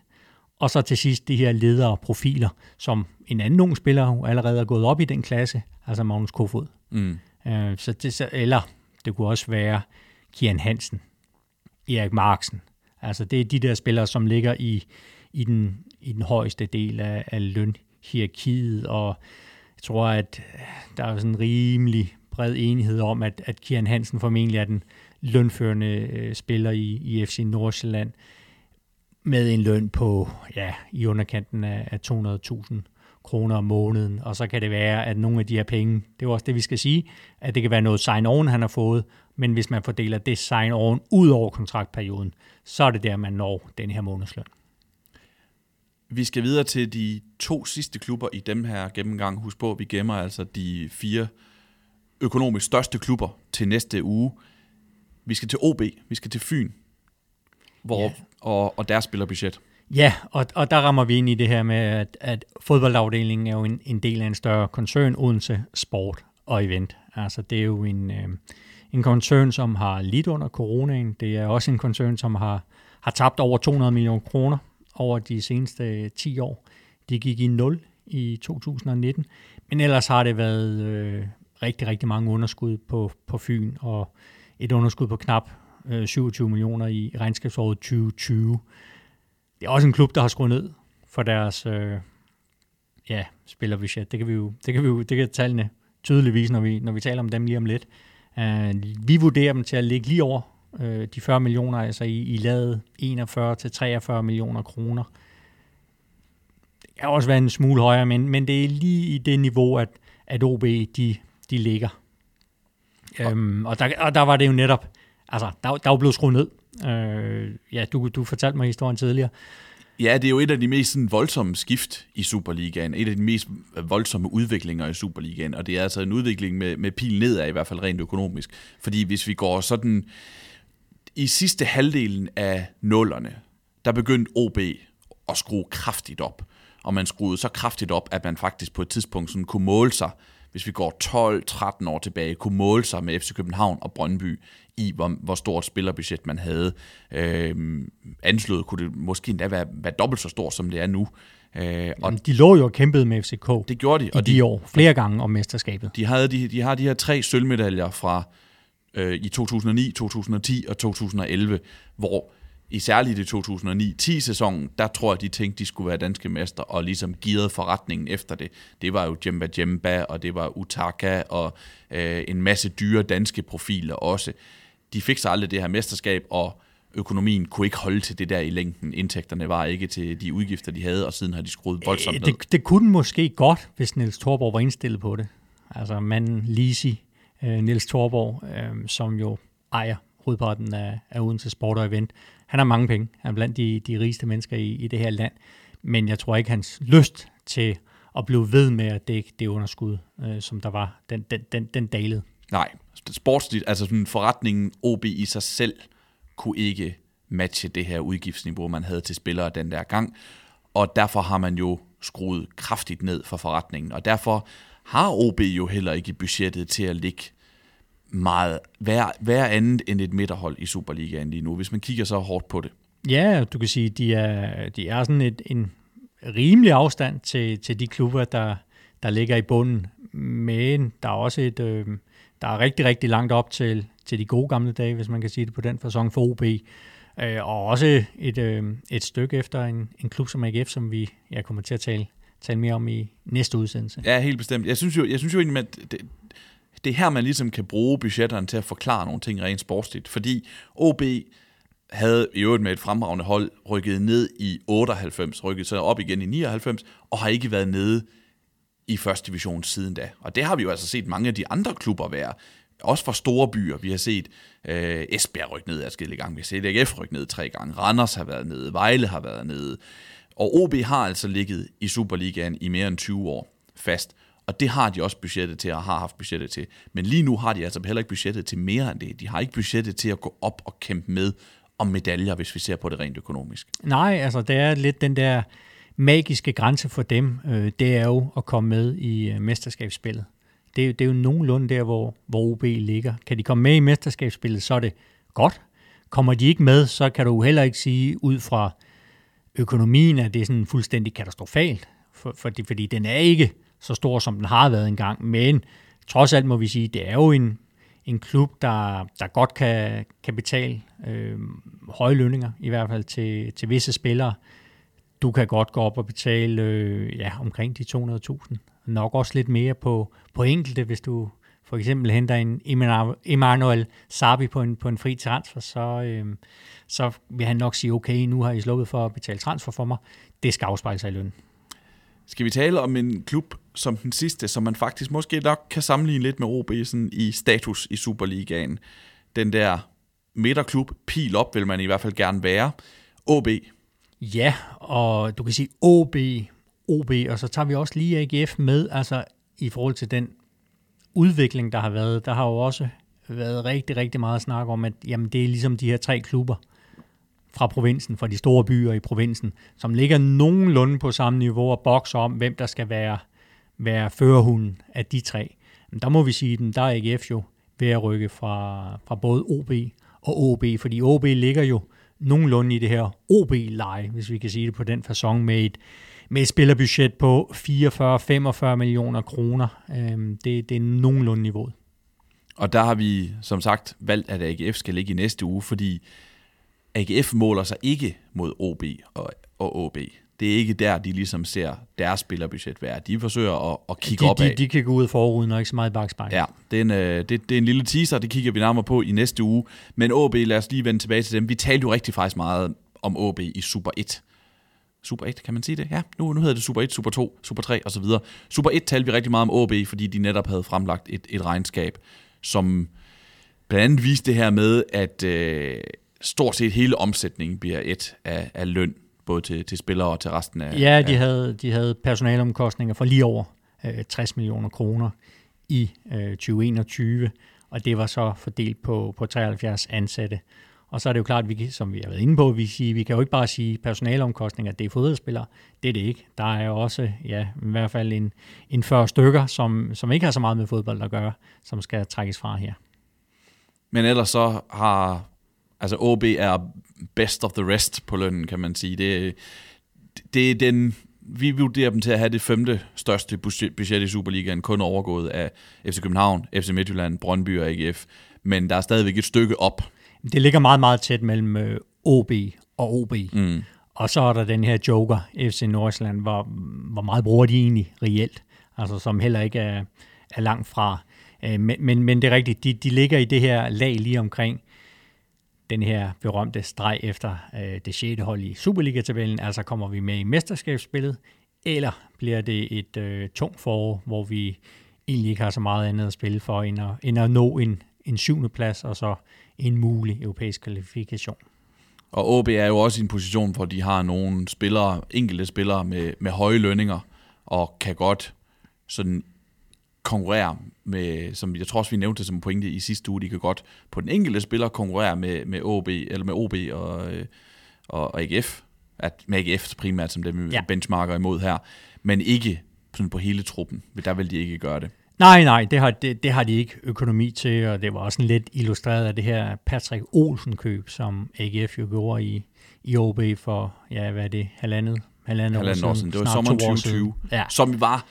Speaker 2: Og så til sidst de her ledere profiler, som en anden ung spiller allerede er gået op i den klasse, altså Magnus Kofod. Mm. Øh, så det, så, eller det kunne også være Kian Hansen, Erik Marksen. Altså det er de der spillere, som ligger i, i, den, i den højeste del af, af lønhierarkiet, og jeg tror, at der er sådan rimelig bred enighed om, at, at Kian Hansen formentlig er den lønførende øh, spiller i, i FC Nordsjælland med en løn på ja, i underkanten af, af 200.000 kroner om måneden, og så kan det være, at nogle af de her penge, det er også det, vi skal sige, at det kan være noget sign-on, han har fået, men hvis man fordeler det sign-on ud over kontraktperioden, så er det der, man når den her månedsløn.
Speaker 1: Vi skal videre til de to sidste klubber i dem her gennemgang. Husk på, at vi gemmer altså de fire økonomisk største klubber til næste uge. Vi skal til OB, vi skal til Fyn, hvor, ja. og, og der spiller budget.
Speaker 2: Ja, og, og der rammer vi ind i det her med, at, at fodboldafdelingen er jo en, en del af en større koncern, Odense Sport og Event. Altså det er jo en, øh, en koncern, som har lidt under coronaen. Det er også en koncern, som har, har tabt over 200 millioner kroner over de seneste 10 år. De gik i 0 i 2019, men ellers har det været øh, rigtig, rigtig mange underskud på, på Fyn, og et underskud på knap øh, 27 millioner i regnskabsåret 2020. Det er også en klub, der har skruet ned for deres øh, ja, spillerbudget. Det kan vi jo, det kan vi jo, det kan tallene tydeligt vise, når vi, når vi taler om dem lige om lidt. Uh, vi vurderer dem til at ligge lige over uh, de 40 millioner, altså i, i lavet 41 til 43 millioner kroner. Det kan også være en smule højere, men, men det er lige i det niveau, at, at OB de, de ligger. Um, og, der, og der var det jo netop, altså der, der var blevet skruet ned. Uh, ja, du, du fortalte mig historien tidligere.
Speaker 1: Ja, det er jo et af de mest sådan, voldsomme skift i Superligaen. Et af de mest voldsomme udviklinger i Superligaen. Og det er altså en udvikling med, med pil nedad, i hvert fald rent økonomisk. Fordi hvis vi går sådan... I sidste halvdelen af nullerne, der begyndte OB at skrue kraftigt op. Og man skruede så kraftigt op, at man faktisk på et tidspunkt sådan kunne måle sig, hvis vi går 12-13 år tilbage, kunne måle sig med FC København og Brøndby i, hvor, hvor stort spillerbudget man havde. Øh, anslået kunne det måske endda være, være dobbelt så stort, som det er nu.
Speaker 2: Øh, og Jamen, de lå jo og kæmpede med FCK
Speaker 1: det gjorde de,
Speaker 2: i og de, de år, flere gange om mesterskabet.
Speaker 1: De, havde de, de har de her tre sølvmedaljer fra øh, i 2009, 2010 og 2011, hvor i særligt i 2009-10 sæsonen, der tror jeg, de tænkte, de skulle være danske mester, og ligesom givet forretningen efter det. Det var jo Jemba Jemba, og det var Utaka, og øh, en masse dyre danske profiler også de fik så aldrig det her mesterskab, og økonomien kunne ikke holde til det der i længden. Indtægterne var ikke til de udgifter, de havde, og siden har de skruet voldsomt
Speaker 2: ned. Det, det kunne måske godt, hvis Niels Thorborg var indstillet på det. Altså manden Lisi, øh, Niels Thorborg, øh, som jo ejer hovedparten af, af Odense Sport og Event. Han har mange penge. Han er blandt de, de rigeste mennesker i, i det her land. Men jeg tror ikke, hans lyst til at blive ved med at dække det underskud, øh, som der var, den, den, den, den dalede.
Speaker 1: Nej, sportsligt, altså sådan forretningen OB i sig selv, kunne ikke matche det her udgiftsniveau, man havde til spillere den der gang. Og derfor har man jo skruet kraftigt ned for forretningen. Og derfor har OB jo heller ikke budgettet til at ligge meget hver, hver andet end et midterhold i Superligaen lige nu, hvis man kigger så hårdt på det.
Speaker 2: Ja, du kan sige, de er, de er sådan et, en rimelig afstand til, til de klubber, der, der ligger i bunden. Men der er også et, øh, der er rigtig, rigtig langt op til, til de gode gamle dage, hvis man kan sige det på den fasong for OB. Øh, og også et, øh, et stykke efter en, en klub som AGF, som vi jeg kommer til at tale, tale mere om i næste udsendelse.
Speaker 1: Ja, helt bestemt. Jeg synes jo, jeg synes jo egentlig, at det, det er her, man ligesom kan bruge budgetterne til at forklare nogle ting rent sportsligt. Fordi OB havde i øvrigt med et fremragende hold rykket ned i 98, rykket så op igen i 99, og har ikke været nede i første division siden da. Og det har vi jo altså set mange af de andre klubber være. Også fra store byer. Vi har set øh, Esbjerg rykke ned adskillige gange. Vi har set AGF rykke ned tre gange. Randers har været nede. Vejle har været nede. Og OB har altså ligget i Superligaen i mere end 20 år fast. Og det har de også budgettet til, og har haft budgettet til. Men lige nu har de altså heller ikke budgettet til mere end det. De har ikke budgettet til at gå op og kæmpe med om medaljer, hvis vi ser på det rent økonomisk.
Speaker 2: Nej, altså det er lidt den der magiske grænse for dem, øh, det er jo at komme med i øh, mesterskabsspillet. Det, er, det er jo nogenlunde der, hvor, hvor OB ligger. Kan de komme med i mesterskabsspillet, så er det godt. Kommer de ikke med, så kan du heller ikke sige ud fra økonomien, at det er sådan fuldstændig katastrofalt, for, for, fordi den er ikke så stor, som den har været engang, men trods alt må vi sige, det er jo en, en klub, der, der godt kan, kan betale øh, høje lønninger, i hvert fald til, til visse spillere du kan godt gå op og betale øh, ja, omkring de 200.000. Nok også lidt mere på, på enkelte, hvis du, for eksempel henter en Emmanuel Sabi på en, på en fri transfer, så, øh, så vil han nok sige, okay, nu har I sluppet for at betale transfer for mig. Det skal afspejle sig i lønnen.
Speaker 1: Skal vi tale om en klub som den sidste, som man faktisk måske nok kan sammenligne lidt med OB sådan i status i Superligaen. Den der midterklub, pil op vil man i hvert fald gerne være. OB.
Speaker 2: Ja, og du kan sige OB, OB, og så tager vi også lige AGF med, altså i forhold til den udvikling, der har været. Der har jo også været rigtig, rigtig meget snak om, at jamen, det er ligesom de her tre klubber fra provinsen, fra de store byer i provinsen, som ligger nogenlunde på samme niveau og bokser om, hvem der skal være, være førerhunden af de tre. Men der må vi sige, at der er AGF jo ved at rykke fra, fra både OB og OB, fordi OB ligger jo nogenlunde i det her OB-leje, hvis vi kan sige det på den façon, med et, med et spillerbudget på 44-45 millioner kroner. Øhm, det, det er nogenlunde niveauet.
Speaker 1: Og der har vi som sagt valgt, at AGF skal ligge i næste uge, fordi AGF måler sig ikke mod OB og, og OB. Det er ikke der, de ligesom ser deres spillerbudget være. De forsøger at, at kigge
Speaker 2: de,
Speaker 1: opad.
Speaker 2: De, de kan gå ud forruden og ikke så meget bagspejl.
Speaker 1: Ja, det er, en, øh, det, det er en lille teaser, det kigger vi nærmere på i næste uge. Men OB, lad os lige vende tilbage til dem. Vi talte jo rigtig faktisk meget om OB i Super 1. Super 1, kan man sige det? Ja, nu, nu hedder det Super 1, Super 2, Super 3 osv. Super 1 talte vi rigtig meget om OB, fordi de netop havde fremlagt et, et regnskab, som blandt andet viste det her med, at øh, stort set hele omsætningen bliver et af, af løn, både til, til spillere og til resten af...
Speaker 2: Ja, de
Speaker 1: af,
Speaker 2: havde, de havde personalomkostninger for lige over øh, 60 millioner kroner i øh, 2021, og det var så fordelt på, på 73 ansatte. Og så er det jo klart, vi, som vi har været inde på, vi, siger, vi kan jo ikke bare sige personalomkostninger, det er fodboldspillere. Det er det ikke. Der er jo også ja, i hvert fald en, en 40 stykker, som, som ikke har så meget med fodbold at gøre, som skal trækkes fra her.
Speaker 1: Men ellers så har Altså OB er best of the rest på lønnen, kan man sige. Det, det er den, vi vurderer dem til at have det femte største budget i Superligaen, kun overgået af FC København, FC Midtjylland, Brøndby og AGF. Men der er stadigvæk et stykke op.
Speaker 2: Det ligger meget, meget tæt mellem øh, OB og OB.
Speaker 1: Mm.
Speaker 2: Og så er der den her joker, FC Nordsjælland, hvor, hvor meget bruger de egentlig reelt, altså som heller ikke er, er langt fra. Øh, men, men, men det er rigtigt, de, de ligger i det her lag lige omkring den her berømte streg efter øh, det 6. hold i Superliga-tabellen, altså kommer vi med i mesterskabsspillet, eller bliver det et øh, tungt forår, hvor vi egentlig ikke har så meget andet at spille for, end at, end at nå en, en syvende plads, og så en mulig europæisk kvalifikation.
Speaker 1: Og OB er jo også i en position, hvor de har nogle spillere, enkelte spillere med, med høje lønninger, og kan godt sådan konkurrere med, som jeg tror også, vi nævnte som pointe i sidste uge, de kan godt på den enkelte spiller konkurrere med, med, OB, eller med OB og, øh, og, og AGF, at, med AGF primært som dem ja. benchmarker imod her, men ikke sådan på hele truppen. Der vil de ikke gøre det.
Speaker 2: Nej, nej, det har, det, det har de ikke økonomi til, og det var også lidt illustreret af det her Patrick Olsen-køb, som AGF jo gjorde i, i OB for, ja, hvad er det, halvandet, halvandet,
Speaker 1: halvandet år siden. Det var sommeren 2020, ja. som var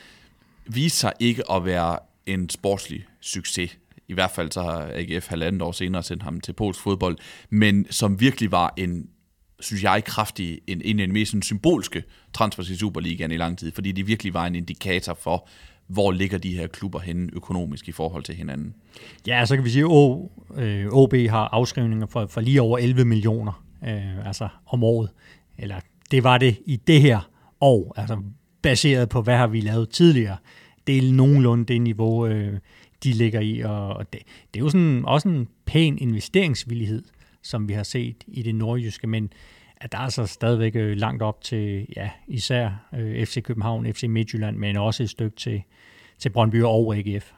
Speaker 1: viste sig ikke at være en sportslig succes. I hvert fald så har AGF halvandet år senere sendt ham til polsk fodbold, men som virkelig var en, synes jeg, kraftig, en, en af de mest symbolske transfer til Superligaen i lang tid, fordi det virkelig var en indikator for, hvor ligger de her klubber henne økonomisk i forhold til hinanden.
Speaker 2: Ja, så kan vi sige, at øh, OB har afskrivninger for, for lige over 11 millioner øh, altså om året. Eller det var det i det her år. Altså baseret på, hvad har vi lavet tidligere. Det er nogenlunde det niveau, øh, de ligger i, og det, det er jo sådan, også en pæn investeringsvillighed, som vi har set i det nordjyske, men at der er så stadigvæk øh, langt op til, ja, især øh, FC København, FC Midtjylland, men også et stykke til, til Brøndby og AGF.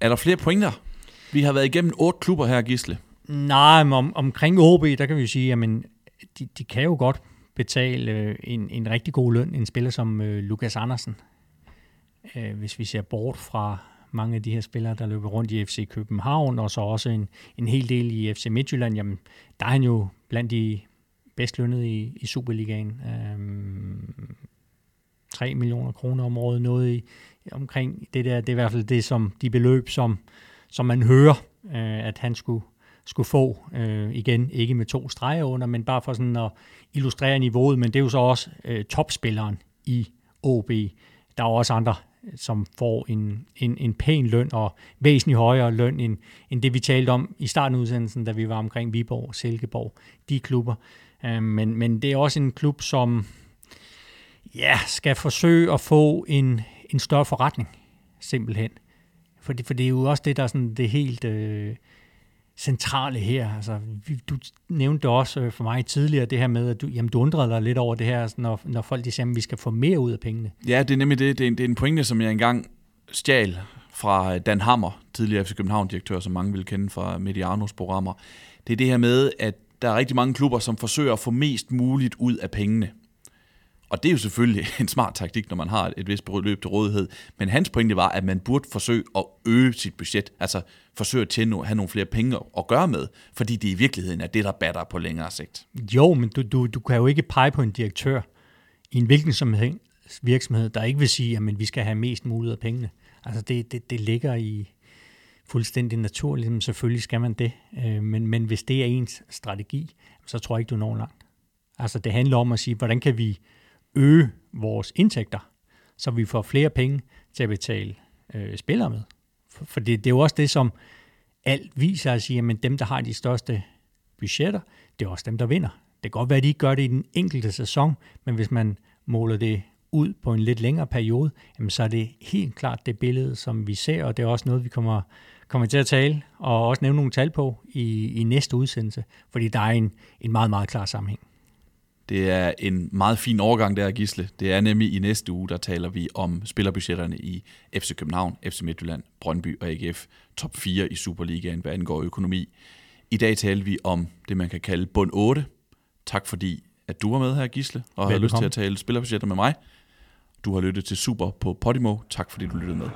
Speaker 1: Er der flere pointer? Vi har været igennem otte klubber her, Gisle.
Speaker 2: Nej, men om, omkring OB, der kan vi jo sige, at de, de kan jo godt betale øh, en, en rigtig god løn, en spiller som øh, Lukas Andersen. Øh, hvis vi ser bort fra mange af de her spillere, der løber rundt i FC København, og så også en, en hel del i FC Midtjylland, jamen, der er han jo blandt de bedst lønnede i, i Superligaen. Øhm, 3 millioner kroner om året, noget i, omkring det der, det er i hvert fald det, som de beløb, som, som man hører, øh, at han skulle, skulle få. Øh, igen, ikke med to streger under, men bare for sådan at illustrere niveauet, men det er jo så også øh, topspilleren i OB. Der er også andre som får en, en, en pæn løn og væsentligt højere løn end, end det, vi talte om i starten af udsendelsen, da vi var omkring Viborg og Silkeborg, de klubber. Øh, men, men det er også en klub, som ja, skal forsøge at få en, en større forretning, simpelthen. For det, for det er jo også det, der er sådan det helt øh, centrale her. Altså, du nævnte også øh, for mig tidligere det her med, at du, jamen, du undrede dig lidt over det her, altså, når, når folk de siger, at vi skal få mere ud af pengene.
Speaker 1: Ja, det er nemlig det. Det er, en, det er en pointe, som jeg engang stjal fra øh, Dan Hammer, tidligere FC København-direktør, som mange vil kende fra Medianos programmer. Det er det her med, at der er rigtig mange klubber, som forsøger at få mest muligt ud af pengene. Og det er jo selvfølgelig en smart taktik, når man har et vist løb til rådighed. Men hans pointe var, at man burde forsøge at øge sit budget. Altså forsøge at tjene, have nogle flere penge at gøre med. Fordi det i virkeligheden er det, der batter på længere sigt.
Speaker 2: Jo, men du, du, du kan jo ikke pege på en direktør i en hvilken som virksomhed, der ikke vil sige, at vi skal have mest muligt af pengene. Altså det, det, det ligger i fuldstændig naturligt. Men selvfølgelig skal man det. Øh, men, men hvis det er ens strategi, så tror jeg ikke, du når langt. Altså det handler om at sige, hvordan kan vi øge vores indtægter, så vi får flere penge til at betale øh, spillere med. For, for det, det er jo også det, som alt viser at sige, at dem, der har de største budgetter, det er også dem, der vinder. Det kan godt være, at de ikke gør det i den enkelte sæson, men hvis man måler det ud på en lidt længere periode, jamen så er det helt klart det billede, som vi ser, og det er også noget, vi kommer, kommer til at tale og også nævne nogle tal på i, i næste udsendelse, fordi der er en, en meget, meget klar sammenhæng.
Speaker 1: Det er en meget fin overgang der, Gisle. Det er nemlig i næste uge, der taler vi om spillerbudgetterne i FC København, FC Midtjylland, Brøndby og AGF. Top 4 i Superligaen, hvad angår økonomi. I dag taler vi om det, man kan kalde bund 8. Tak fordi, at du var med her, Gisle, og har lyst til at tale spillerbudgetter med mig. Du har lyttet til Super på Podimo. Tak fordi du lyttede med.